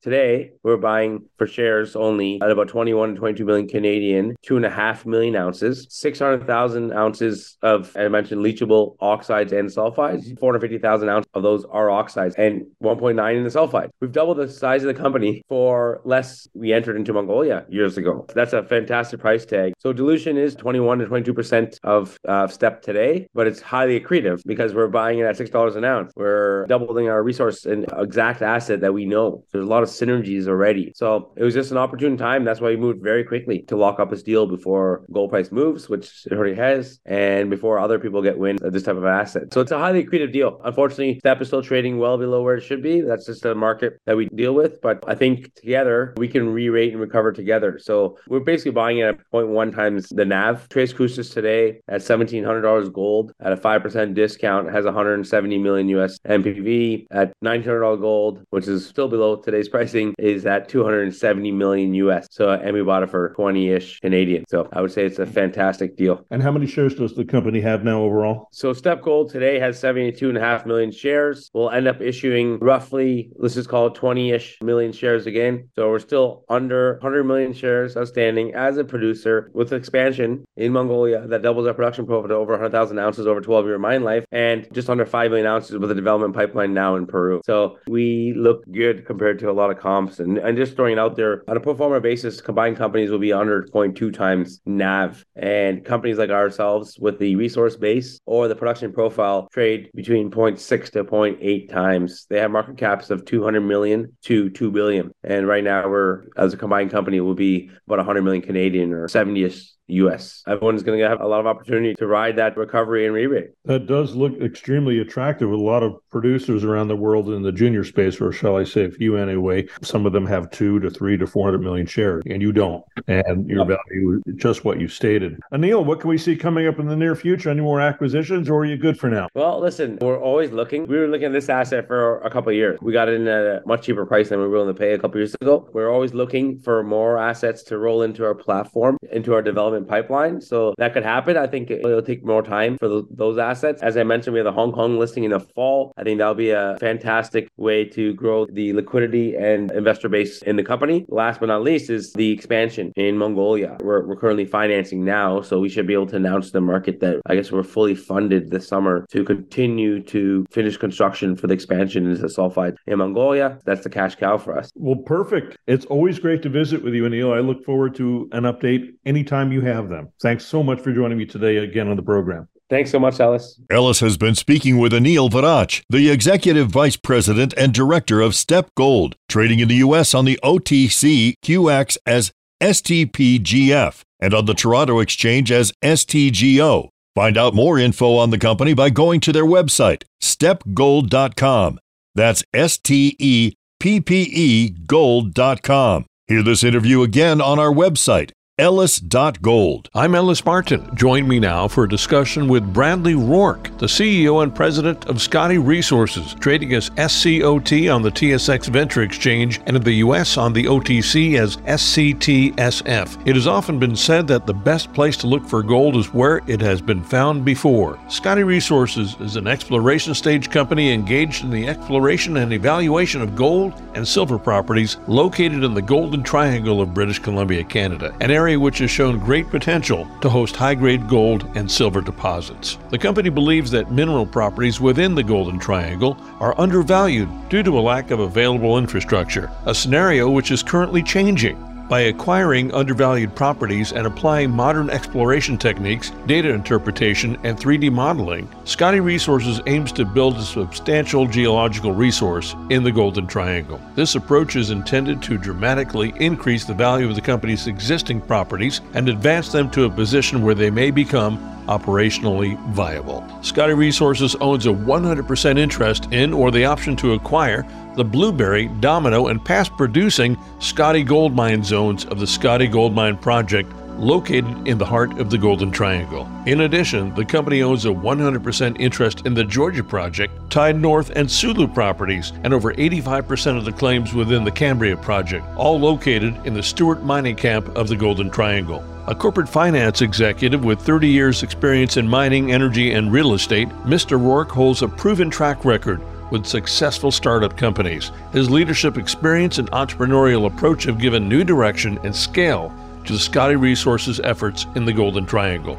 Today, we're buying for shares only at about 21 to 22 million Canadian, two and a half million ounces, 600,000 ounces of, I mentioned, leachable oxides and sulfides, 450,000 ounces of those are oxides and 1.9 in the sulfide. We've doubled the size of the company for less we entered into Mongolia years ago. That's a fantastic price tag. So dilution is 21 to 22% of uh, Steppe today, but it's highly accretive because we're buying it at $6 an ounce. We're doubling our resource and exact asset that we know. There's a lot of synergies already. So it was just an opportune time. That's why we moved very quickly to lock up this deal before gold price moves, which it already has, and before other people get wind of this type of asset. So it's a highly accretive deal. Unfortunately, Steppe is still trading well below where it should be. That's just a market that we deal with. But I think together we can re-rate and recover together. So we're basically buying it at 0.1 times the NAV have Tres Cruces today at $1,700 gold at a 5% discount, has 170 million US NPV at $1,900 gold, which is still below today's [laughs] pricing, is at 270 million US. So, and we bought it for 20 ish Canadian. So I would say it's a fantastic deal. And how many shares does the company have now overall? So Steppe Gold today has 72.5 million shares. We'll end up issuing roughly, let's just call it 20 ish million shares again. So we're still under 100 million shares outstanding as a producer with expansion in Mongolia that doubles our production profile to over 100,000 ounces over 12 year mine life and just under 5 million ounces with a development pipeline now in Peru. So we look good compared to a lot of comps. And, and just throwing it out there on a pro forma basis, combined companies will be under 0.2 times NAV. And companies like ourselves with the resource base or the production profile trade between 0.6 to 0.8 times. They have market caps of 200 million to 2 billion. And right now we're, as a combined company, will be about 100 million Canadian or 70ish US. Everyone's going to have a lot of opportunity to ride that recovery and re-rate. That does look extremely attractive with a lot of producers around the world in the junior space, or shall I say a few anyway. Some of them have two to three to 400 million shares, and you don't. And your value is just what you stated. Aneel, what can we see coming up in the near future? Any more acquisitions, or are you good for now? Well, listen, we're always looking. We were looking at this asset for a couple of years. We got it in at a much cheaper price than we were willing to pay a couple years ago. We're always looking for more assets to roll into our platform, into our development development pipeline. So that could happen. I think it'll take more time for the, those assets. As I mentioned, we have the Hong Kong listing in the fall. I think that'll be a fantastic way to grow the liquidity and investor base in the company. Last but not least is the expansion in Mongolia. We're, we're currently financing now, so we should be able to announce to the market that I guess we're fully funded this summer to continue to finish construction for the expansion into sulfide in Mongolia. That's the cash cow for us. Well, perfect. It's always great to visit with you, Aneel. I look forward to an update anytime you have have them. Thanks so much for joining me today again on the program. Thanks so much, Ellis. Ellis has been speaking with Aneel Waraich, the Executive Vice President and Director of Steppe Gold, trading in the U.S. on the OTC QX as STPGF and on the Toronto Exchange as STGO. Find out more info on the company by going to their website, steppegold.com. That's S T E P P E gold.com. Hear this interview again on our website, ellis.gold. I'm Ellis Martin. Join me now for a discussion with Bradley Rourke, the CEO and president of Scottie Resources, trading as SCOT on the TSX Venture Exchange and in the U.S. on the OTC as SCTSF. It has often been said that the best place to look for gold is where it has been found before. Scottie Resources is an exploration stage company engaged in the exploration and evaluation of gold and silver properties located in the Golden Triangle of British Columbia, Canada, an area which has shown great potential to host high grade gold and silver deposits. The company believes that mineral properties within the Golden Triangle are undervalued due to a lack of available infrastructure, a scenario which is currently changing. By acquiring undervalued properties and applying modern exploration techniques, data interpretation, and 3D modeling, Scottie Resources aims to build a substantial geological resource in the Golden Triangle. This approach is intended to dramatically increase the value of the company's existing properties and advance them to a position where they may become operationally viable. Scottie Resources owns a 100% interest in or the option to acquire the Blueberry, Domino, and past producing Scottie Gold Mine zones of the Scottie Gold Mine project located in the heart of the Golden Triangle. In addition, the company owns a 100% interest in the Georgia project, Tide North and Sulu properties, and over 85% of the claims within the Cambria project, all located in the Stewart mining camp of the Golden Triangle. A corporate finance executive with 30 years' experience in mining, energy, and real estate, Mr. Rourke holds a proven track record with successful startup companies. His leadership experience and entrepreneurial approach have given new direction and scale to the Scottie Resources efforts in the Golden Triangle.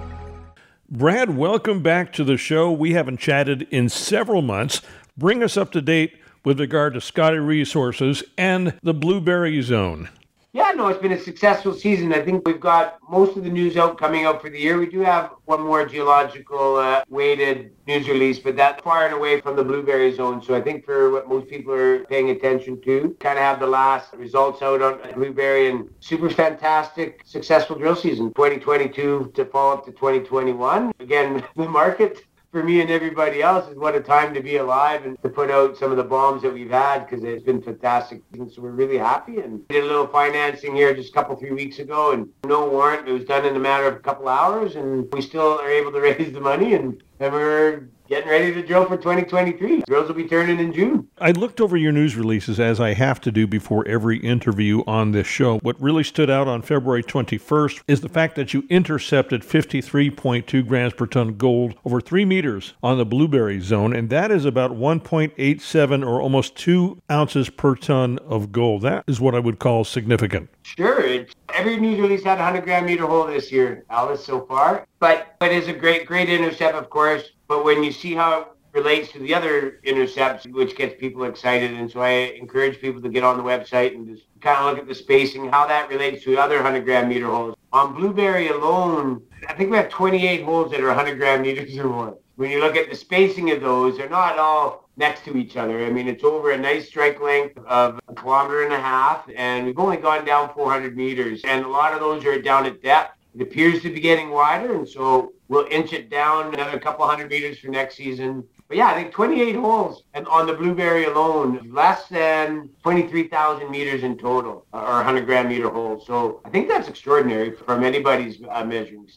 Brad, welcome back to the show. We haven't chatted in several months. Bring us up to date with regard to Scottie Resources and the Blueberry Zone. Yeah, no, it's been a successful season. I think we've got most of the news out coming out for the year. We do have one more geological uh, weighted news release, but that's far and away from the blueberry zone. So I think for what most people are paying attention to, kind of have the last results out on blueberry and super fantastic, successful drill season 2022 to follow up to 2021. Again, [laughs] the market for me and everybody else is what a time to be alive and to put out some of the bombs that we've had because it's been fantastic. And so we're really happy and did a little financing here just a couple, three weeks ago and no warrant. It was done in a matter of a couple hours and we still are able to [laughs] raise the money and, and we're getting ready to drill for 2023. Drills will be turning in June. I looked over your news releases as I have to do before every interview on this show. What really stood out on February 21st is the fact that you intercepted 53.2 grams per ton gold over three meters on the Blueberry Zone, and that is about 1.87 or almost two ounces per ton of gold. That is what I would call significant. Sure. It's, every news release had a 100 gram meter hole this year, Ellis, so far. But it is a great, great intercept, of course. But when you see how it relates to the other intercepts, which gets people excited, and so I encourage people to get on the website and just kind of look at the spacing, how that relates to other 100 gram meter holes. On Blueberry alone, I think we have 28 holes that are 100 gram meters or more. When you look at the spacing of those, they're not all next to each other. I mean, it's over a nice strike length of a kilometer and a half, and we've only gone down 400 meters, and a lot of those are down at depth. It appears to be getting wider, and so we'll inch it down another couple hundred meters for next season. But yeah, I think 28 holes and on the Blueberry alone, less than 23,000 meters in total, or 100 gram meter holes. So I think that's extraordinary from anybody's uh.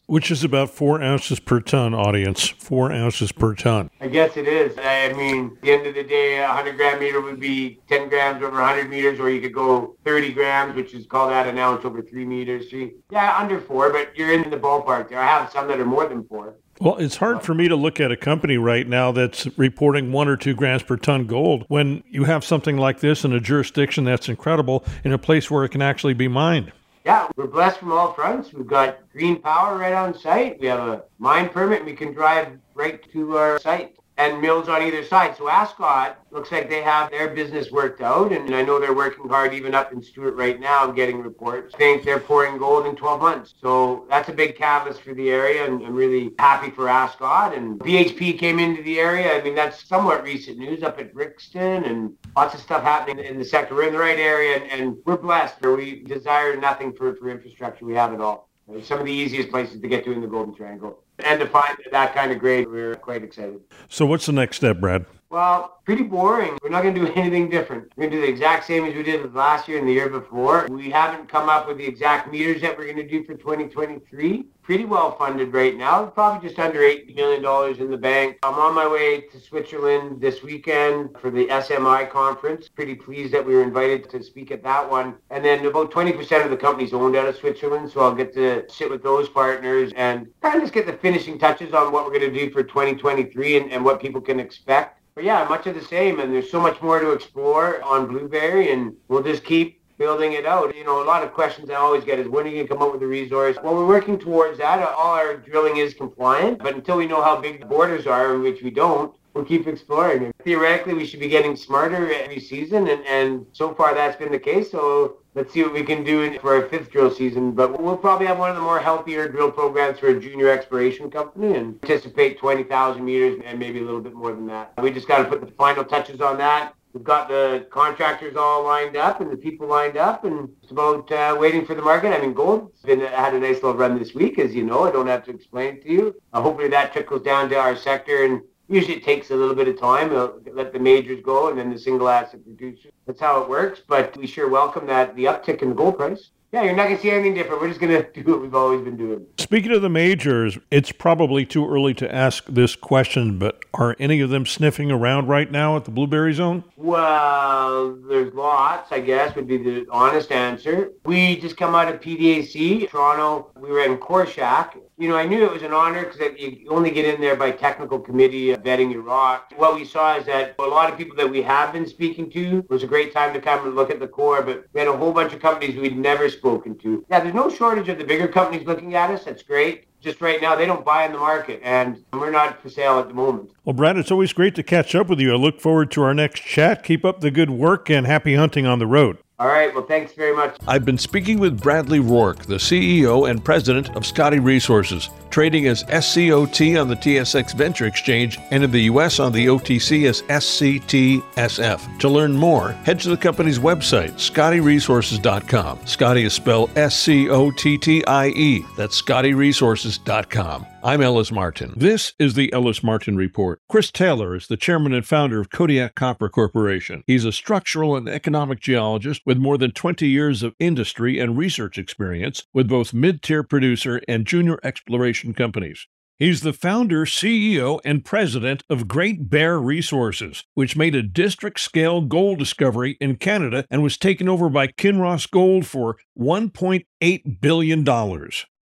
Which is about four ounces per ton, audience. Four ounces per ton. I guess it is. I mean, at the end of the day, a 100 gram meter would be 10 grams over 100 meters, or you could go 30 grams, which is called that an ounce over three meters. Three, yeah, under four, but you're in the ballpark there. I have some that are more than four. Well, it's hard for me to look at a company right now that's reporting one or two grams per ton gold when you have something like this in a jurisdiction that's incredible in a place where it can actually be mined. Yeah, we're blessed from all fronts. We've got green power right on site. We have a mine permit. We can drive right to our site and mills on either side. So Ascot looks like they have their business worked out, and I know they're working hard even up in Stewart right now, getting reports. I think they're pouring gold in 12 months. So that's a big catalyst for the area, and I'm really happy for Ascot. And BHP came into the area. I mean, that's somewhat recent news up at Brixton, and lots of stuff happening in the sector. We're in the right area, and, and we're blessed. We desire nothing for, for infrastructure. We have it all. It's some of the easiest places to get to in the Golden Triangle. And to find that kind of grade, we're quite excited. So, what's the next step, Brad? Well, pretty boring. We're not going to do anything different. We're going to do the exact same as we did last year and the year before. We haven't come up with the exact meters that we're going to do for 2023. Pretty well funded right now, probably just under $8 million in the bank. I'm on my way to Switzerland this weekend for the SMI conference. Pretty pleased that we were invited to speak at that one. And then about 20% of the company's owned out of Switzerland, so I'll get to sit with those partners and kind of just get the finishing touches on what we're going to do for 2023 and, and what people can expect. But yeah, much of the same, and there's so much more to explore on Blueberry, and we'll just keep building it out. You know, a lot of questions I always get is when are you going to come up with a resource? Well, we're working towards that. All our drilling is compliant, but until we know how big the borders are, which we don't, we'll keep exploring. And theoretically, we should be getting smarter every season, and, and so far that's been the case. So let's see what we can do for our fifth drill season. But we'll probably have one of the more healthier drill programs for a junior exploration company and anticipate 20,000 meters and maybe a little bit more than that. We just got to put the final touches on that. We've got the contractors all lined up and the people lined up, and it's about uh, waiting for the market. I mean, gold's been had a nice little run this week, as you know. I don't have to explain it to you. Uh, hopefully, that trickles down to our sector and Usually it takes a little bit of time. We'll let the majors go and then the single asset producers. That's how it works. But we sure welcome that the uptick in the gold price. Yeah, you're not going to see anything different. We're just going [laughs] to do what we've always been doing. Speaking of the majors, it's probably too early to ask this question, but are any of them sniffing around right now at the Blueberry Zone? Well, there's lots, I guess, would be the honest answer. We just come out of PDAC, Toronto. We were in Core Shack, you know, I knew it was an honor because you only get in there by technical committee uh, vetting your rock. What we saw is that a lot of people that we have been speaking to it was a great time to come and look at the core, but we had a whole bunch of companies we'd never spoken to. Yeah, there's no shortage of the bigger companies looking at us. That's great. Just right now, they don't buy in the market, and we're not for sale at the moment. Well, Brad, it's always great to catch up with you. I look forward to our next chat. Keep up the good work and happy hunting on the road. All right. Well, thanks very much. I've been speaking with Bradley Rourke, the CEO and president of Scottie Resources, trading as SCOT on the TSX Venture Exchange and in the U.S. on the OTC as SCTSF. To learn more, head to the company's website, scottieresources.com. Scotty is spelled S C O T T I E. That's scottieresources.com. I'm Ellis Martin. This is the Ellis Martin Report. Chris Taylor is the chairman and founder of Kodiak Copper Corporation. He's a structural and economic geologist with more than 20 years of industry and research experience with both mid tier producer and junior exploration companies. He's the founder, CEO, and president of Great Bear Resources, which made a district scale gold discovery in Canada and was taken over by Kinross Gold for $1.8 billion.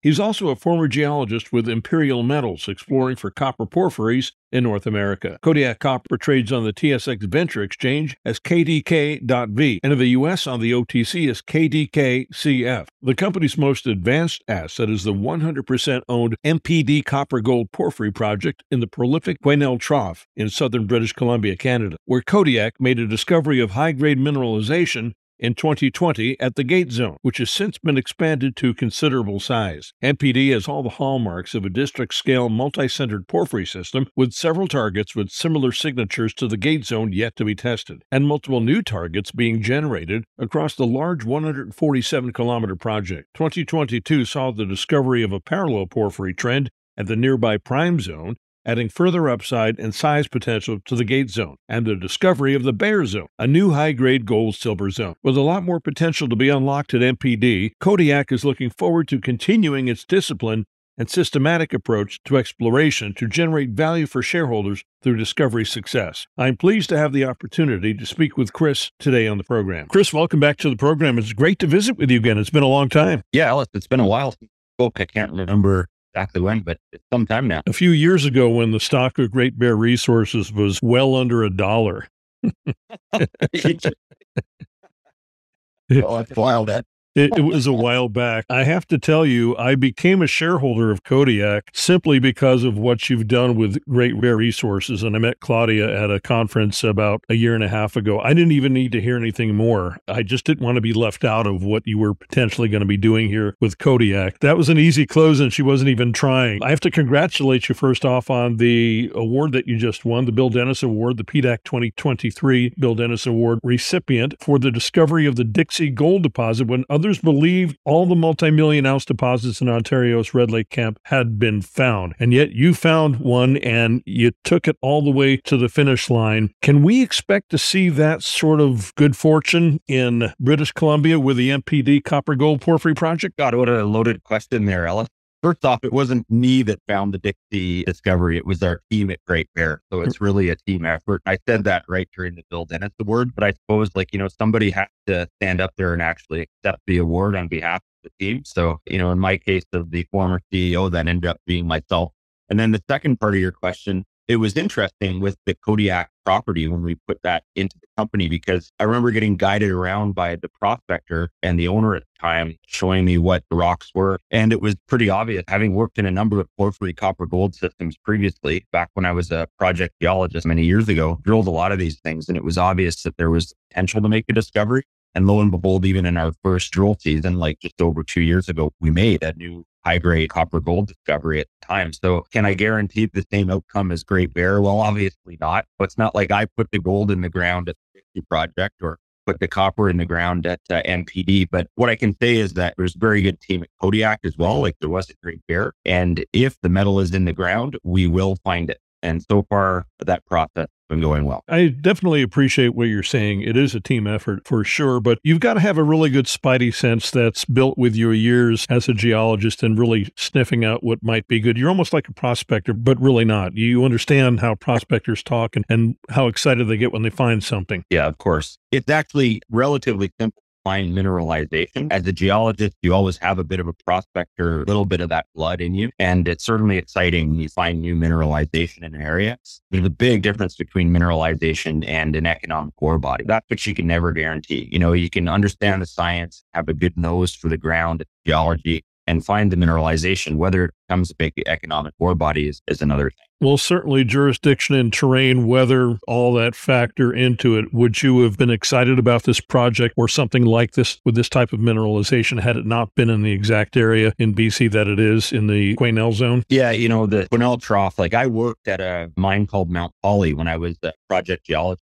He's also a former geologist with Imperial Metals, exploring for copper porphyries in North America. Kodiak Copper trades on the TSX Venture Exchange as KDK.V and in the U.S. on the OTC as KDKCF. The company's most advanced asset is the 100% owned MPD Copper Gold Porphyry project in the prolific Quesnel Trough in southern British Columbia, Canada, where Kodiak made a discovery of high grade mineralization in 2020 at the Gate Zone, which has since been expanded to considerable size. MPD has all the hallmarks of a district scale multi centered porphyry system with several targets with similar signatures to the Gate Zone yet to be tested, and multiple new targets being generated across the large 147 kilometer project. 2022 saw the discovery of a parallel porphyry trend at the nearby Prime Zone adding further upside and size potential to the gate zone, and the discovery of the Bear Zone, a new high grade gold silver zone. With a lot more potential to be unlocked at MPD, Kodiak is looking forward to continuing its discipline and systematic approach to exploration to generate value for shareholders through discovery success. I'm pleased to have the opportunity to speak with Chris today on the program. Chris, welcome back to the program. It's great to visit with you again. It's been a long time. Yeah, Ellis, it's been a while. I can't remember exactly when, but it's some time now. A few years ago, when the stock of Great Bear Resources was well under a dollar. [laughs] oh, [laughs] that's wild. That it, it, was a while back. I have to tell you, I became a shareholder of Kodiak simply because of what you've done with Great Bear Resources. And I met Claudia at a conference about a year and a half ago. I didn't even need to hear anything more. I just didn't want to be left out of what you were potentially going to be doing here with Kodiak. That was an easy close, and she wasn't even trying. I have to congratulate you first off on the award that you just won, the Bill Dennis Award, the PDAC 2023 Bill Dennis Award recipient for the discovery of the Dixie Gold Deposit when other Others believed all the multi-million ounce deposits in Ontario's Red Lake camp had been found. And yet you found one and you took it all the way to the finish line. Can we expect to see that sort of good fortune in British Columbia with the MPD copper gold porphyry project? God, what a loaded question there, Ellis. First off, it wasn't me that found the Dixie discovery. It was our team at Great Bear. So mm. it's really a team effort. I said that right during the Bill Dennis Award, but I suppose like, you know, somebody has to stand up there and actually accept the award on behalf of the team. So, you know, in my case of the former CEO, that ended up being myself. And then the second part of your question, it was interesting with the Kodiak property when we put that into the company because I remember getting guided around by the prospector and the owner at the time showing me what the rocks were. And it was pretty obvious, having worked in a number of porphyry copper gold systems previously, back when I was a project geologist many years ago, drilled a lot of these things. And it was obvious that there was potential to make a discovery. And lo and behold, even in our first drill season, like just over two years ago, we made a new high grade copper gold discovery at the time. So can I guarantee the same outcome as Great Bear? Well, obviously not. But it's not like I put the gold in the ground at project or put the copper in the ground at uh, MPD. But what I can say is that there's a very good team at Kodiak as well, like there was at Great Bear. And if the metal is in the ground, we will find it. And so far, that process been going well. I definitely appreciate what you're saying. It is a team effort for sure, but you've got to have a really good spidey sense that's built with your years as a geologist and really sniffing out what might be good. You're almost like a prospector, but really not. You understand how prospectors talk and, and how excited they get when they find something. Yeah, of course. It's actually relatively simple find mineralization. Mm-hmm. As a geologist, you always have a bit of a prospector, a little bit of that blood in you. And it's certainly exciting when you find new mineralization in an area. There's a big difference between mineralization and an economic ore body. That's what you can never guarantee. You know, you can understand the science, have a good nose for the ground, geology, and find the mineralization. Whether it becomes a big economic ore body is, is another thing. Well, certainly jurisdiction and terrain, weather, all that factor into it. Would you have been excited about this project or something like this with this type of mineralization had it not been in the exact area in BC that it is in the Quesnel zone? Yeah, you know, the Quesnel Trough, like I worked at a mine called Mount Polley when I was a project geologist,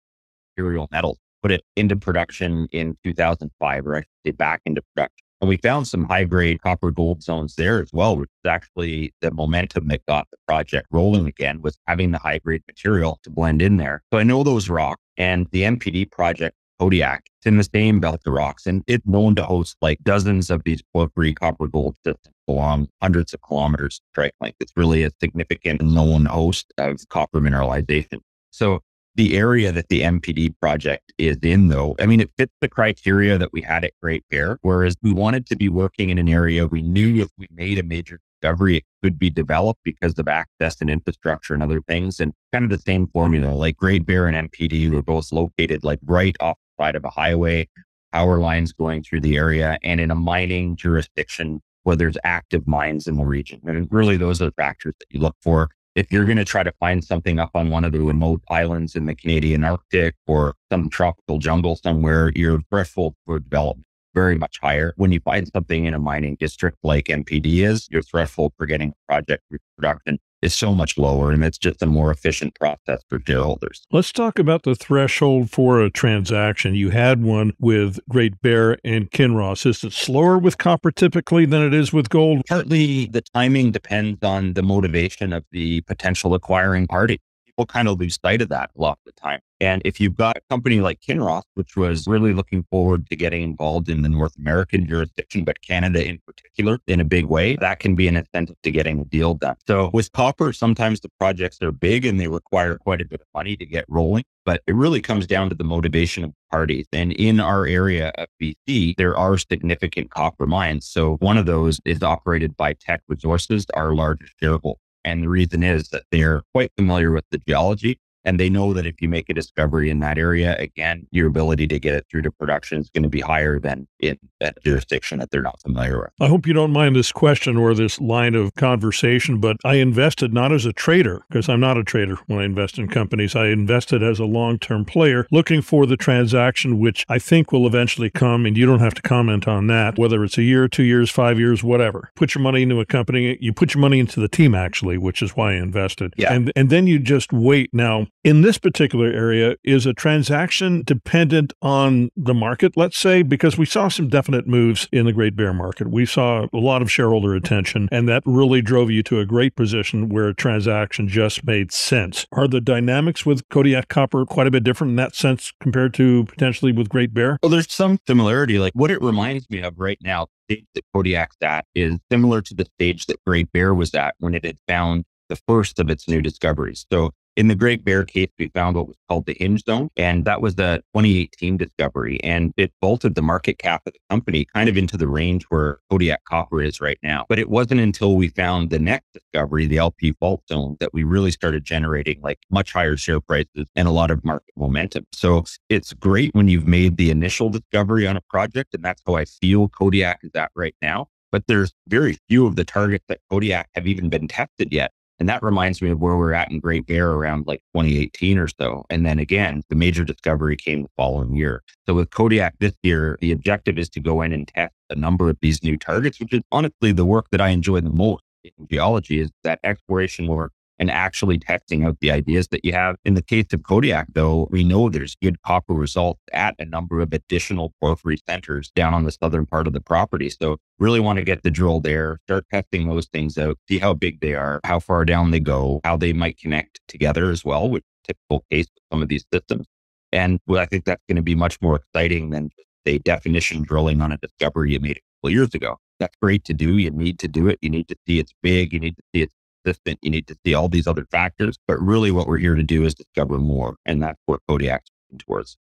Imperial Metals, put it into production in 2005, or I say back into production. And we found some high grade copper gold zones there as well, which is actually the momentum that got the project rolling again was having the high grade material to blend in there. So I know those rocks and the MPD project Kodiak. It's in the same belt of rocks and it's known to host like dozens of these porphyry copper gold systems along hundreds of kilometers strike length. It's really a significant known host of copper mineralization. So the area that the MPD project is in, though, I mean, it fits the criteria that we had at Great Bear, whereas we wanted to be working in an area we knew if we made a major discovery, it could be developed because of access and infrastructure and other things. And kind of the same formula, like Great Bear and MPD were both located like right off the side of a highway, power lines going through the area, and in a mining jurisdiction where there's active mines in the region. And really, those are the factors that you look for if you're going to try to find something up on one of the remote islands in the Canadian Arctic or some tropical jungle somewhere, your threshold for development very much higher. When you find something in a mining district like MPD is, your threshold for getting a project production is so much lower and it's just a more efficient process for shareholders. Let's talk about the threshold for a transaction. You had one with Great Bear and Kinross. Is it slower with copper typically than it is with gold? Partly the timing depends on the motivation of the potential acquiring party people kind of lose sight of that a lot of the time. And if you've got a company like Kinross, which was really looking forward to getting involved in the North American jurisdiction, but Canada in particular, in a big way, that can be an incentive to getting a deal done. So with copper, sometimes the projects are big and they require quite a bit of money to get rolling, but it really comes down to the motivation of parties. And in our area of BC, there are significant copper mines. So one of those is operated by Teck Resources, our largest shareholder. And the reason is that they're quite familiar with the geology and they know that if you make a discovery in that area, again, your ability to get it through to production is going to be higher than in that jurisdiction that they're not familiar with. I hope you don't mind this question or this line of conversation, but I invested not as a trader, because I'm not a trader when I invest in companies. I invested as a long term player looking for the transaction, which I think will eventually come. And you don't have to comment on that, whether it's a year, two years, five years, whatever. Put your money into a company. You put your money into the team, actually, which is why I invested. Yeah. And, and then you just wait. Now, In this particular area, is a transaction dependent on the market, let's say? Because we saw some definite moves in the Great Bear market. We saw a lot of shareholder attention, and that really drove you to a great position where a transaction just made sense. Are the dynamics with Kodiak Copper quite a bit different in that sense compared to potentially with Great Bear? Well, there's some similarity. Like what it reminds me of right now, the stage that Kodiak's at is similar to the stage that Great Bear was at when it had found the first of its new discoveries. So in the Great Bear case, we found what was called the hinge zone, and that was the 2018 discovery. And it bolted the market cap of the company kind of into the range where Kodiak Copper is right now. But it wasn't until we found the next discovery, the LP fault zone, that we really started generating like much higher share prices and a lot of market momentum. So it's great when you've made the initial discovery on a project, and that's how I feel Kodiak is at right now. But there's very few of the targets that Kodiak have even been tested yet. And that reminds me of where we're at in Great Bear around like 2018 or so. And then again, the major discovery came the following year. So with Kodiak this year, the objective is to go in and test a number of these new targets, which is honestly the work that I enjoy the most in geology is that exploration work and actually testing out the ideas that you have. In the case of Kodiak, though, we know there's good copper results at a number of additional porphyry centers down on the southern part of the property. So really want to get the drill there, start testing those things out, see how big they are, how far down they go, how they might connect together as well, which typical case with some of these systems. And well, I think that's going to be much more exciting than a definition drilling on a discovery you made a couple years ago. That's great to do. You need to do it. You need to see it's big. You need to see it's consistent. You need to see all these other factors. But really, what we're here to do is discover more. And that's what Kodiak's working towards.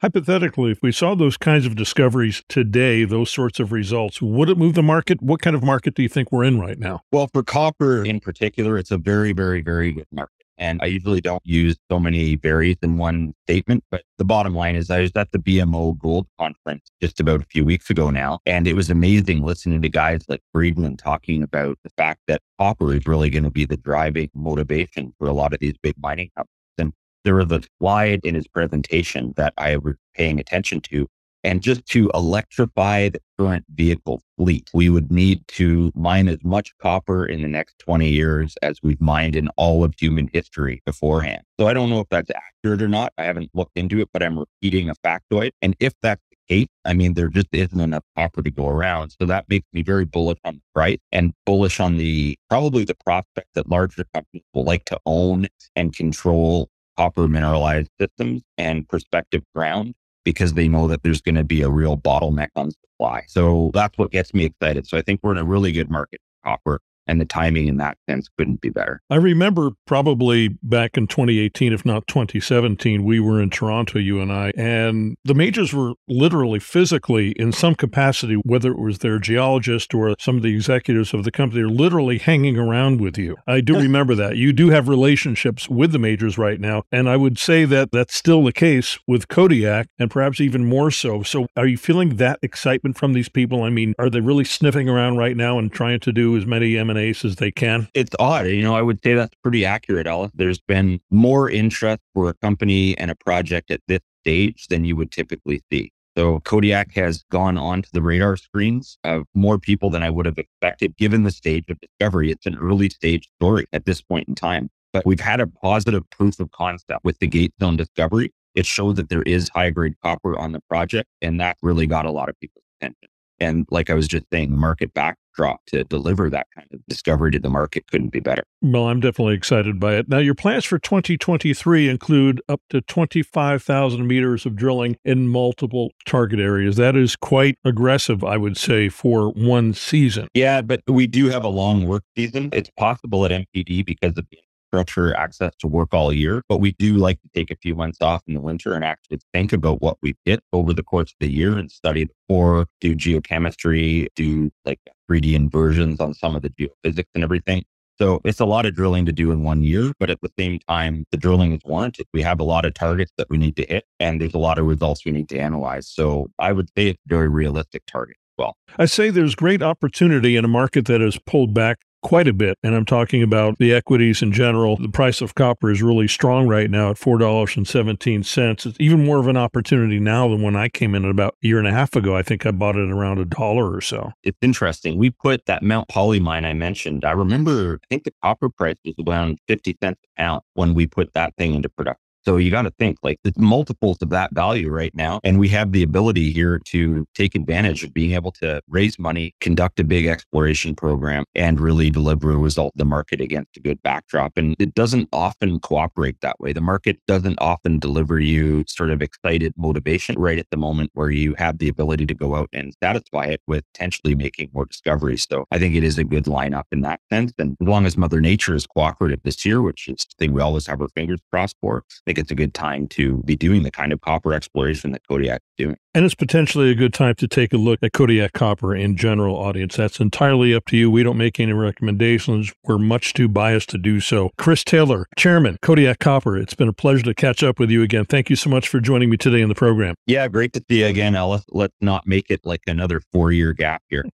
Hypothetically, if we saw those kinds of discoveries today, those sorts of results, would it move the market? What kind of market do you think we're in right now? Well, for copper in particular, it's a very, very, very good market. And I usually don't use so many berries in one statement, but the bottom line is I was at the BMO Gold Conference just about a few weeks ago now. And it was amazing listening to guys like Friedland talking about the fact that copper is really going to be the driving motivation for a lot of these big mining companies. And there was a slide in his presentation that I was paying attention to and just to electrify the current vehicle fleet, we would need to mine as much copper in the next 20 years as we've mined in all of human history beforehand. So I don't know if that's accurate or not. I haven't looked into it, but I'm repeating a factoid. And if that's the case, I mean, there just isn't enough copper to go around. So that makes me very bullish on the price and bullish on the probably the prospect that larger companies will like to own and control copper mineralized systems and prospective ground because they know that there's going to be a real bottleneck on supply. So that's what gets me excited. So I think we're in a really good market for copper and the timing in that sense couldn't be better. I remember probably back in 2018, if not 2017, we were in Toronto, you and I, and the majors were literally physically in some capacity, whether it was their geologist or some of the executives of the company, are literally hanging around with you. I do [laughs] remember that. You do have relationships with the majors right now. And I would say that that's still the case with Kodiak and perhaps even more so. So are you feeling that excitement from these people? I mean, are they really sniffing around right now and trying to do as many M M&As they can? It's odd. You know, I would say that's pretty accurate, Ellis. There's been more interest for a company and a project at this stage than you would typically see. So Kodiak has gone onto the radar screens of more people than I would have expected given the stage of discovery. It's an early stage story at this point in time. But we've had a positive proof of concept with the gate zone discovery. It showed that there is high grade copper on the project, and that really got a lot of people's attention. And like I was just saying, market market backdrop to deliver that kind of discovery to the market couldn't be better. Well, I'm definitely excited by it. Now, your plans for 2023 include up to 25,000 meters of drilling in multiple target areas. That is quite aggressive, I would say, for one season. Yeah, but we do have a long work season. It's possible at MPD because of the infrastructure access to work all year, but we do like to take a few months off in the winter and actually think about what we hit over the course of the year and study the core, do geochemistry, do like 3D inversions on some of the geophysics and everything. So it's a lot of drilling to do in one year, but at the same time, the drilling is warranted. We have a lot of targets that we need to hit, and there's a lot of results we need to analyze. So I would say it's a very realistic target. As well, I say there's great opportunity in a market that has pulled back quite a bit. And I'm talking about the equities in general. The price of copper is really strong right now at $4.17. It's even more of an opportunity now than when I came in about a year and a half ago. I think I bought it around a dollar or so. It's interesting. We put that Mount Polley mine I mentioned. I remember, I think the copper price was around 50 cents a pound when we put that thing into production. So you got to think like the multiples of that value right now. And we have the ability here to take advantage of being able to raise money, conduct a big exploration program, and really deliver a result the market against a good backdrop. And it doesn't often cooperate that way. The market doesn't often deliver you sort of excited motivation right at the moment where you have the ability to go out and satisfy it with potentially making more discoveries. So I think it is a good lineup in that sense. And as long as Mother Nature is cooperative this year, which is the thing we always have our fingers crossed for, think it's a good time to be doing the kind of copper exploration that Kodiak is doing. And it's potentially a good time to take a look at Kodiak Copper in general, audience. That's entirely up to you. We don't make any recommendations. We're much too biased to do so. Chris Taylor, Chairman, Kodiak Copper, it's been a pleasure to catch up with you again. Thank you so much for joining me today in the program. Yeah, great to see you again, Ellis. Let's not make it like another four year gap here.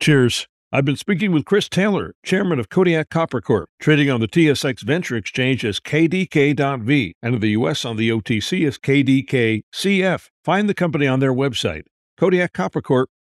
Cheers. I've been speaking with Chris Taylor, chairman of Kodiak Copper Corp, trading on the TSX Venture Exchange as KDK.V and in the U.S. on the OTC as KDKCF. Find the company on their website, KodiakCoppercorp.com.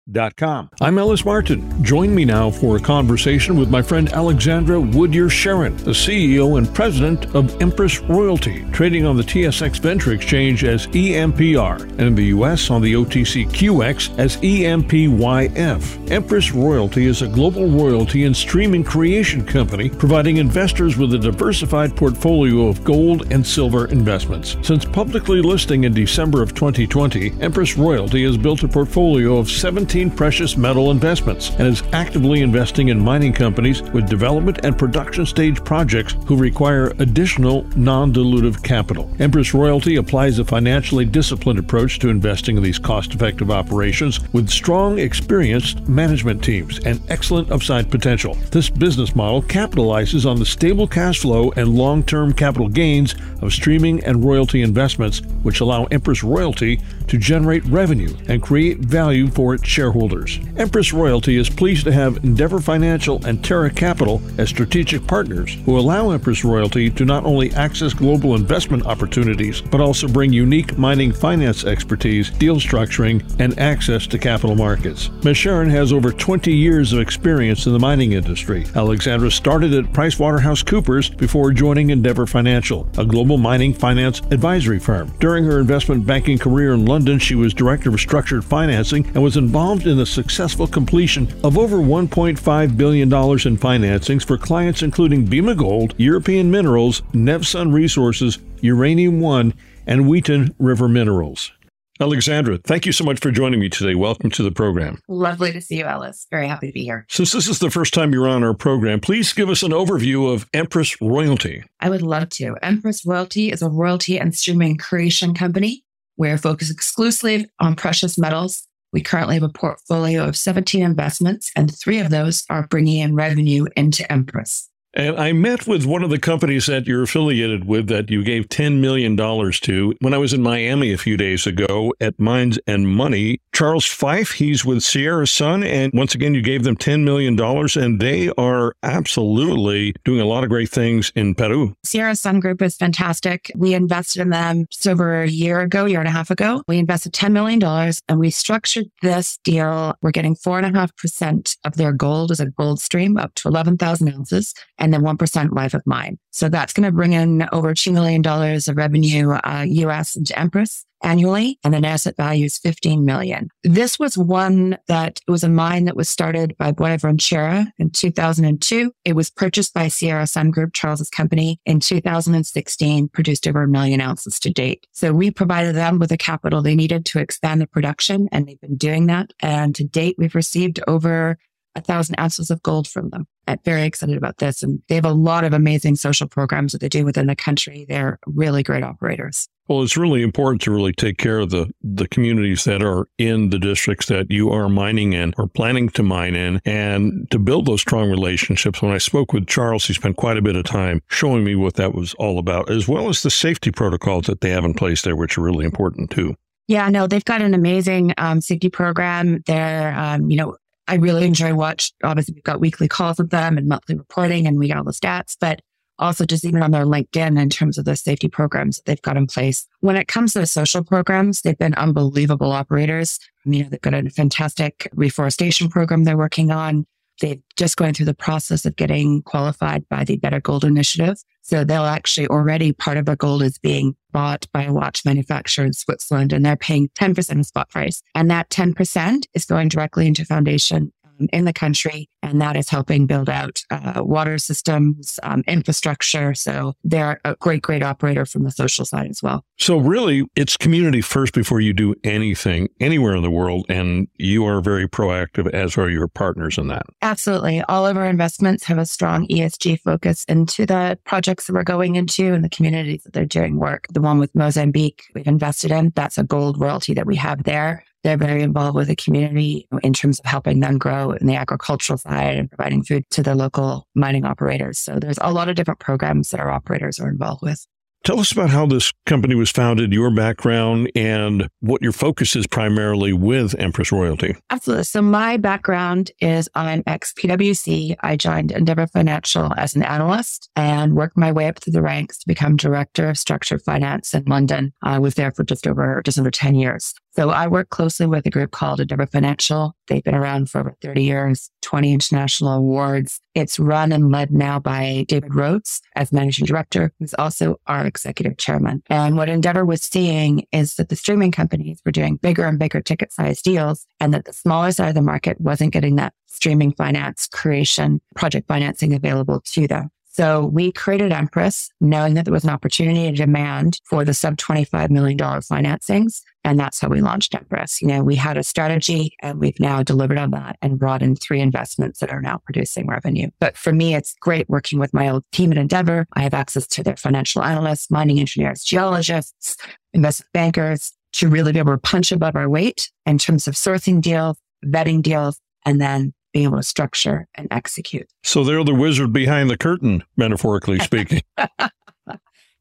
I'm Ellis Martin. Join me now for a conversation with my friend Alexandra Woodyer Sharon, the CEO and president of Empress Royalty, trading on the TSX Venture Exchange as EMPR and in the US on the OTCQX as EMPYF. Empress Royalty is a global royalty and streaming creation company providing investors with a diversified portfolio of gold and silver investments. Since publicly listing in December of 2020, Empress Royalty has built a portfolio of 17 precious metal investments and is actively investing in mining companies with development and production stage projects who require additional non dilutive capital. Empress Royalty applies a financially disciplined approach to investing in these cost effective operations with strong, experienced management teams and excellent upside potential. This business model capitalizes on the stable cash flow and long term capital gains of streaming and royalty investments, which allow Empress Royalty to generate revenue and create value for its shareholders. Empress Royalty is pleased to have Endeavour Financial and Terra Capital as strategic partners who allow Empress Royalty to not only access global investment opportunities, but also bring unique mining finance expertise, deal structuring, and access to capital markets. Ms. Sharon has over 20 years of experience in the mining industry. Alexandra started at PricewaterhouseCoopers before joining Endeavour Financial, a global mining finance advisory firm. During her investment banking career in London, she was director of structured financing and was involved involved in the successful completion of over $1.5 billion in financings for clients including Bema Gold, European Minerals, Nevsun Resources, Uranium One, and Wheaton River Minerals. Alexandra, thank you so much for joining me today. Welcome to the program. Lovely to see you, Ellis. Very happy to be here. Since this is the first time you're on our program, please give us an overview of Empress Royalty. I would love to. Empress Royalty is a royalty and streaming creation company. We're focused exclusively on precious metals we currently have a portfolio of 17 investments, and three of those are bringing in revenue into Empress. And I met with one of the companies that you're affiliated with that you gave $10 million to when I was in Miami a few days ago at Mines and Money. Charles Fife, he's with Sierra Sun. And once again, you gave them $10 million, and they are absolutely doing a lot of great things in Peru. Sierra Sun Group is fantastic. We invested in them just over a year ago, year and a half ago. We invested $10 million and we structured this deal. We're getting 4.5% of their gold as a gold stream up to 11,000 ounces and then 1% life of mine. So that's going to bring in over $2 million of revenue uh, US into Empress annually and an asset value is 15 million. This was one that was a mine that was started by Buenaventura in 2002. It was purchased by Sierra Sun Group, Charles's company in 2016, produced over a million ounces to date. So we provided them with the capital they needed to expand the production and they've been doing that. And to date, we've received over a thousand ounces of gold from them. I'm very excited about this. And they have a lot of amazing social programs that they do within the country. They're really great operators. Well, it's really important to really take care of the, the communities that are in the districts that you are mining in or planning to mine in and to build those strong relationships. When I spoke with Charles, he spent quite a bit of time showing me what that was all about, as well as the safety protocols that they have in place there, which are really important too. Yeah, no, they've got an amazing um, safety program. They're, um, you know, I really enjoy watch. Obviously, we've got weekly calls with them and monthly reporting, and we get all the stats. But also, just even on their LinkedIn in terms of the safety programs that they've got in place. When it comes to the social programs, they've been unbelievable operators. You know, they've got a fantastic reforestation program they're working on. They're just going through the process of getting qualified by the Better Gold Initiative. So they'll actually already part of their gold is being bought by a watch manufacturer in Switzerland and they're paying 10% of spot price. And that 10% is going directly into foundation in the country, and that is helping build out uh, water systems, um, infrastructure. So they're a great, great operator from the social side as well. So really, it's community first before you do anything anywhere in the world, and you are very proactive, as are your partners in that. Absolutely, all of our investments have a strong ESG focus into the projects that we're going into and the communities that they're doing work. The one with Mozambique we've invested in, that's a gold royalty that we have there. They're very involved with the community in terms of helping them grow in the agricultural side and providing food to the local mining operators. So there's a lot of different programs that our operators are involved with. Tell us about how this company was founded, your background, and what your focus is primarily with Empress Royalty. Absolutely. So, my background is I'm ex PwC. I joined Endeavour Financial as an analyst and worked my way up through the ranks to become director of structured finance in London. I was there for just over just under 10 years. So I work closely with a group called Endeavour Financial. They've been around for over 30 years, 20 international awards. It's run and led now by David Rhodes as managing director, who's also our executive chairman. And what Endeavour was seeing is that the streaming companies were doing bigger and bigger ticket size deals and that the smaller side of the market wasn't getting that streaming finance creation, project financing available to them. So we created Empress knowing that there was an opportunity and demand for the sub $25 million financings. And that's how we launched Empress. You know, we had a strategy and we've now delivered on that and brought in three investments that are now producing revenue. But for me, it's great working with my old team at Endeavour. I have access to their financial analysts, mining engineers, geologists, investment bankers to really be able to punch above our weight in terms of sourcing deals, vetting deals, and then being able to structure and execute. So they're the wizard behind the curtain, metaphorically [laughs] speaking.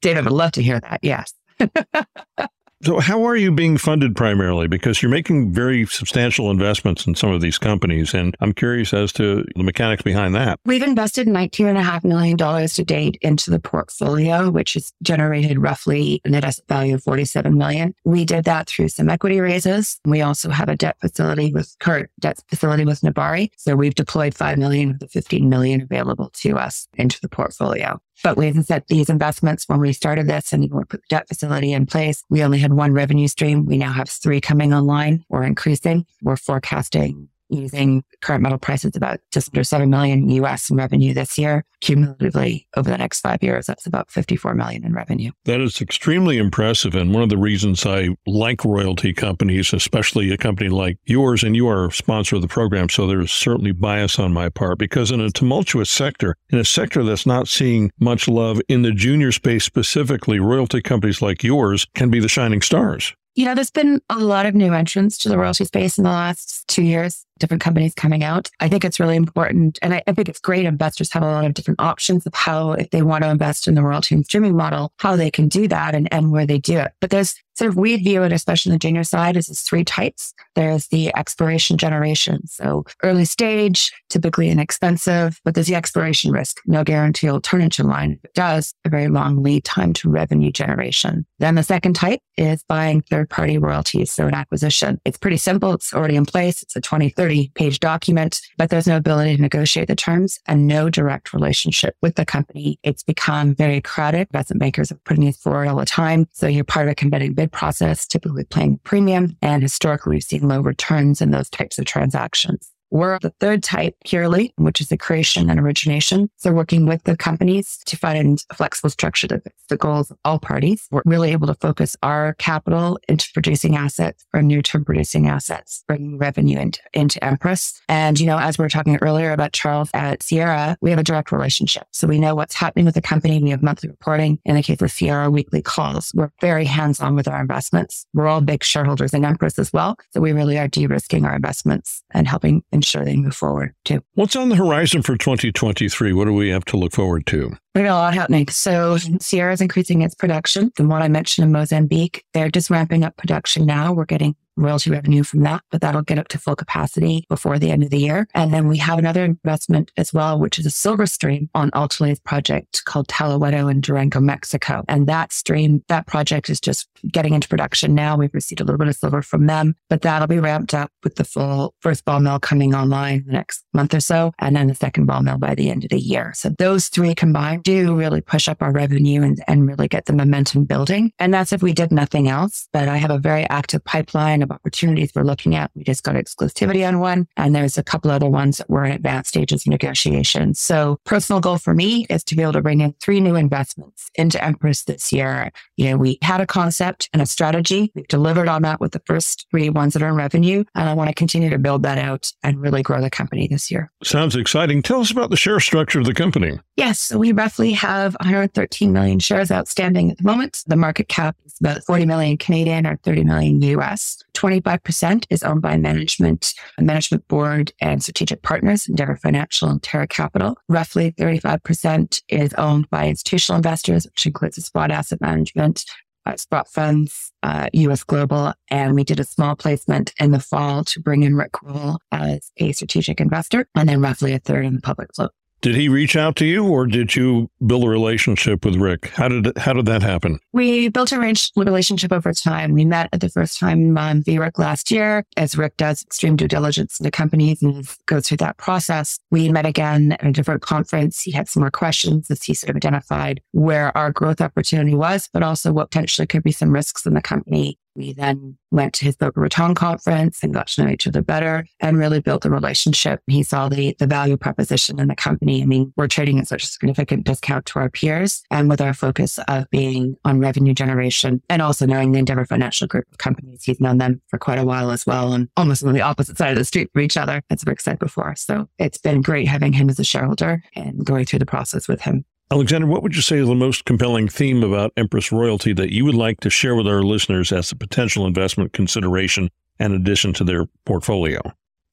David would love to hear that. Yes. [laughs] So, how are you being funded primarily? Because you're making very substantial investments in some of these companies, and I'm curious as to the mechanics behind that. We've invested $19.5 million to date into the portfolio, which has generated roughly a net asset value of 47 million. We did that through some equity raises. We also have a debt facility with current debt facility with Nebari. So, we've deployed 5 million of the 15 million available to us into the portfolio. But haven't said these investments when we started this and we put the debt facility in place, we only had one revenue stream. We now have three coming online or increasing. We're forecasting using current metal prices about just under 7 million US in revenue this year. Cumulatively over the next five years, that's about 54 million in revenue. That is extremely impressive. And one of the reasons I like royalty companies, especially a company like yours, and you are a sponsor of the program. So there's certainly bias on my part because in a tumultuous sector, in a sector that's not seeing much love in the junior space specifically, royalty companies like yours can be the shining stars. You know, there's been a lot of new entrants to the royalty space in the last two years different companies coming out. I think it's really important. And I, I, think it's great. Investors have a lot of different options of how, if they want to invest in the royalty and streaming model, how they can do that and, and where they do it. But there's sort of, we view it, especially in the junior side, as three types. There's the exploration generation. So early stage, typically inexpensive, but there's the exploration risk. No guarantee it'll turn into line. If it does, a very long lead time to revenue generation. Then the second type is buying third party royalties. So an acquisition. It's pretty simple. It's already in place. It's a 20, 30 page document, but there's no ability to negotiate the terms and no direct relationship with the company. It's become very crowded. Investment bankers are putting these forward all the time. So you're part of a competitive bid process, typically paying premium. And historically, we've seen low returns in those types of transactions. We're the third type purely, which is the creation and origination. So working with the companies to find a flexible structure that fits the goals of all parties. We're really able to focus our capital into producing assets or near term producing assets, bringing revenue into, into Empress. And, you know, as we were talking earlier about Charles at Sierra, we have a direct relationship. So we know what's happening with the company. We have monthly reporting. In the case of Sierra, weekly calls. We're very hands on with our investments. We're all big shareholders in Empress as well. So we really are de-risking our investments and helping ensure they move forward too. What's on the horizon for 2023? What do we have to look forward to? We got a lot happening. So Sierra is increasing its production. The one I mentioned in Mozambique, they're just ramping up production now. We're getting royalty revenue from that, but that'll get up to full capacity before the end of the year. And then we have another investment as well, which is a silver stream on Altaley's project called Tahuehueto in Durango, Mexico. And that stream, that project is just getting into production now. We've received a little bit of silver from them, but that'll be ramped up with the full first ball mill coming online in the next month or so, and then the second ball mill by the end of the year. So those three combined do really push up our revenue and, and really get the momentum building. And that's if we did nothing else. But I have a very active pipeline of opportunities we're looking at. We just got exclusivity on one, and there's a couple other ones that we're in advanced stages of negotiation. So personal goal for me is to be able to bring in three new investments into Empress this year. You know, we had a concept and a strategy. We've delivered on that with the first three ones that are in revenue. And I want to continue to build that out and really grow the company this year. Sounds exciting. Tell us about the share structure of the company. Yes. So we roughly have 113 million shares outstanding at the moment. The market cap is about 40 million Canadian or 30 million US. 25% is owned by management, management board and strategic partners, Endeavour Financial and Terra Capital. Roughly 35% is owned by institutional investors, which includes Sprott Asset Management, uh, Sprott Funds, uh, US Global, and we did a small placement in the fall to bring in Rick Rule as a strategic investor, and then roughly a third in the public float. Did he reach out to you, or did you build a relationship with Rick? How did how did that happen? We built a relationship over time. We met at the first time on VRIC last year, as Rick does extreme due diligence in the companies and goes through that process. We met again at a different conference. He had some more questions as he sort of identified where our growth opportunity was, but also what potentially could be some risks in the company. We then went to his Boca Raton conference and got to know each other better and really built a relationship. He saw the, the value proposition in the company. I mean, we're trading at such a significant discount to our peers and with our focus of being on revenue generation and also knowing the Endeavour Financial Group of companies. He's known them for quite a while as well and almost on the opposite side of the street from each other, as Rick said before. So it's been great having him as a shareholder and going through the process with him. Alexander, what would you say is the most compelling theme about Empress Royalty that you would like to share with our listeners as a potential investment consideration and addition to their portfolio?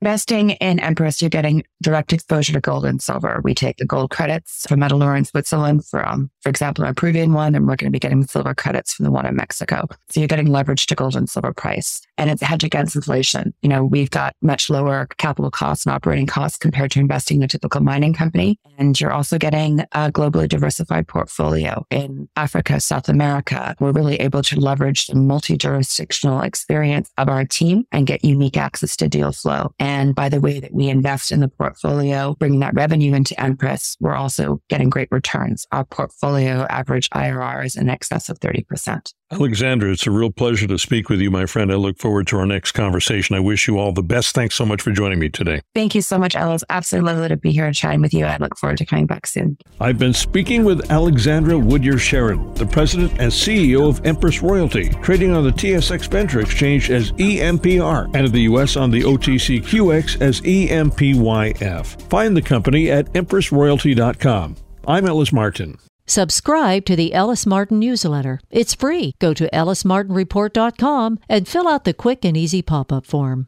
Investing in Empress, you're getting direct exposure to gold and silver. We take the gold credits from Metalor in Switzerland from, for example, our Peruvian one, and we're going to be getting silver credits from the one in Mexico. So you're getting leverage to gold and silver price. And it's a hedge against inflation. You know, we've got much lower capital costs and operating costs compared to investing in a typical mining company. And you're also getting a globally diversified portfolio in Africa, South America. We're really able to leverage the multi-jurisdictional experience of our team and get unique access to deal flow. And and by the way that we invest in the portfolio, bringing that revenue into Empress, we're also getting great returns. Our portfolio average IRR is in excess of 30%. Alexander, it's a real pleasure to speak with you, my friend. I look forward to our next conversation. I wish you all the best. Thanks so much for joining me today. Thank you so much, Ellis. Absolutely lovely to be here and chatting with you. I look forward to coming back soon. I've been speaking with Alexandra Woodyer Sharp, the president and CEO of Empress Royalty, trading on the TSX Venture Exchange as EMPR and in the U.S. on the OTCQX as EMPYF. Find the company at empressroyalty.com. I'm Ellis Martin. Subscribe to the Ellis Martin newsletter. It's free. Go to ellismartinreport.com and fill out the quick and easy pop up form.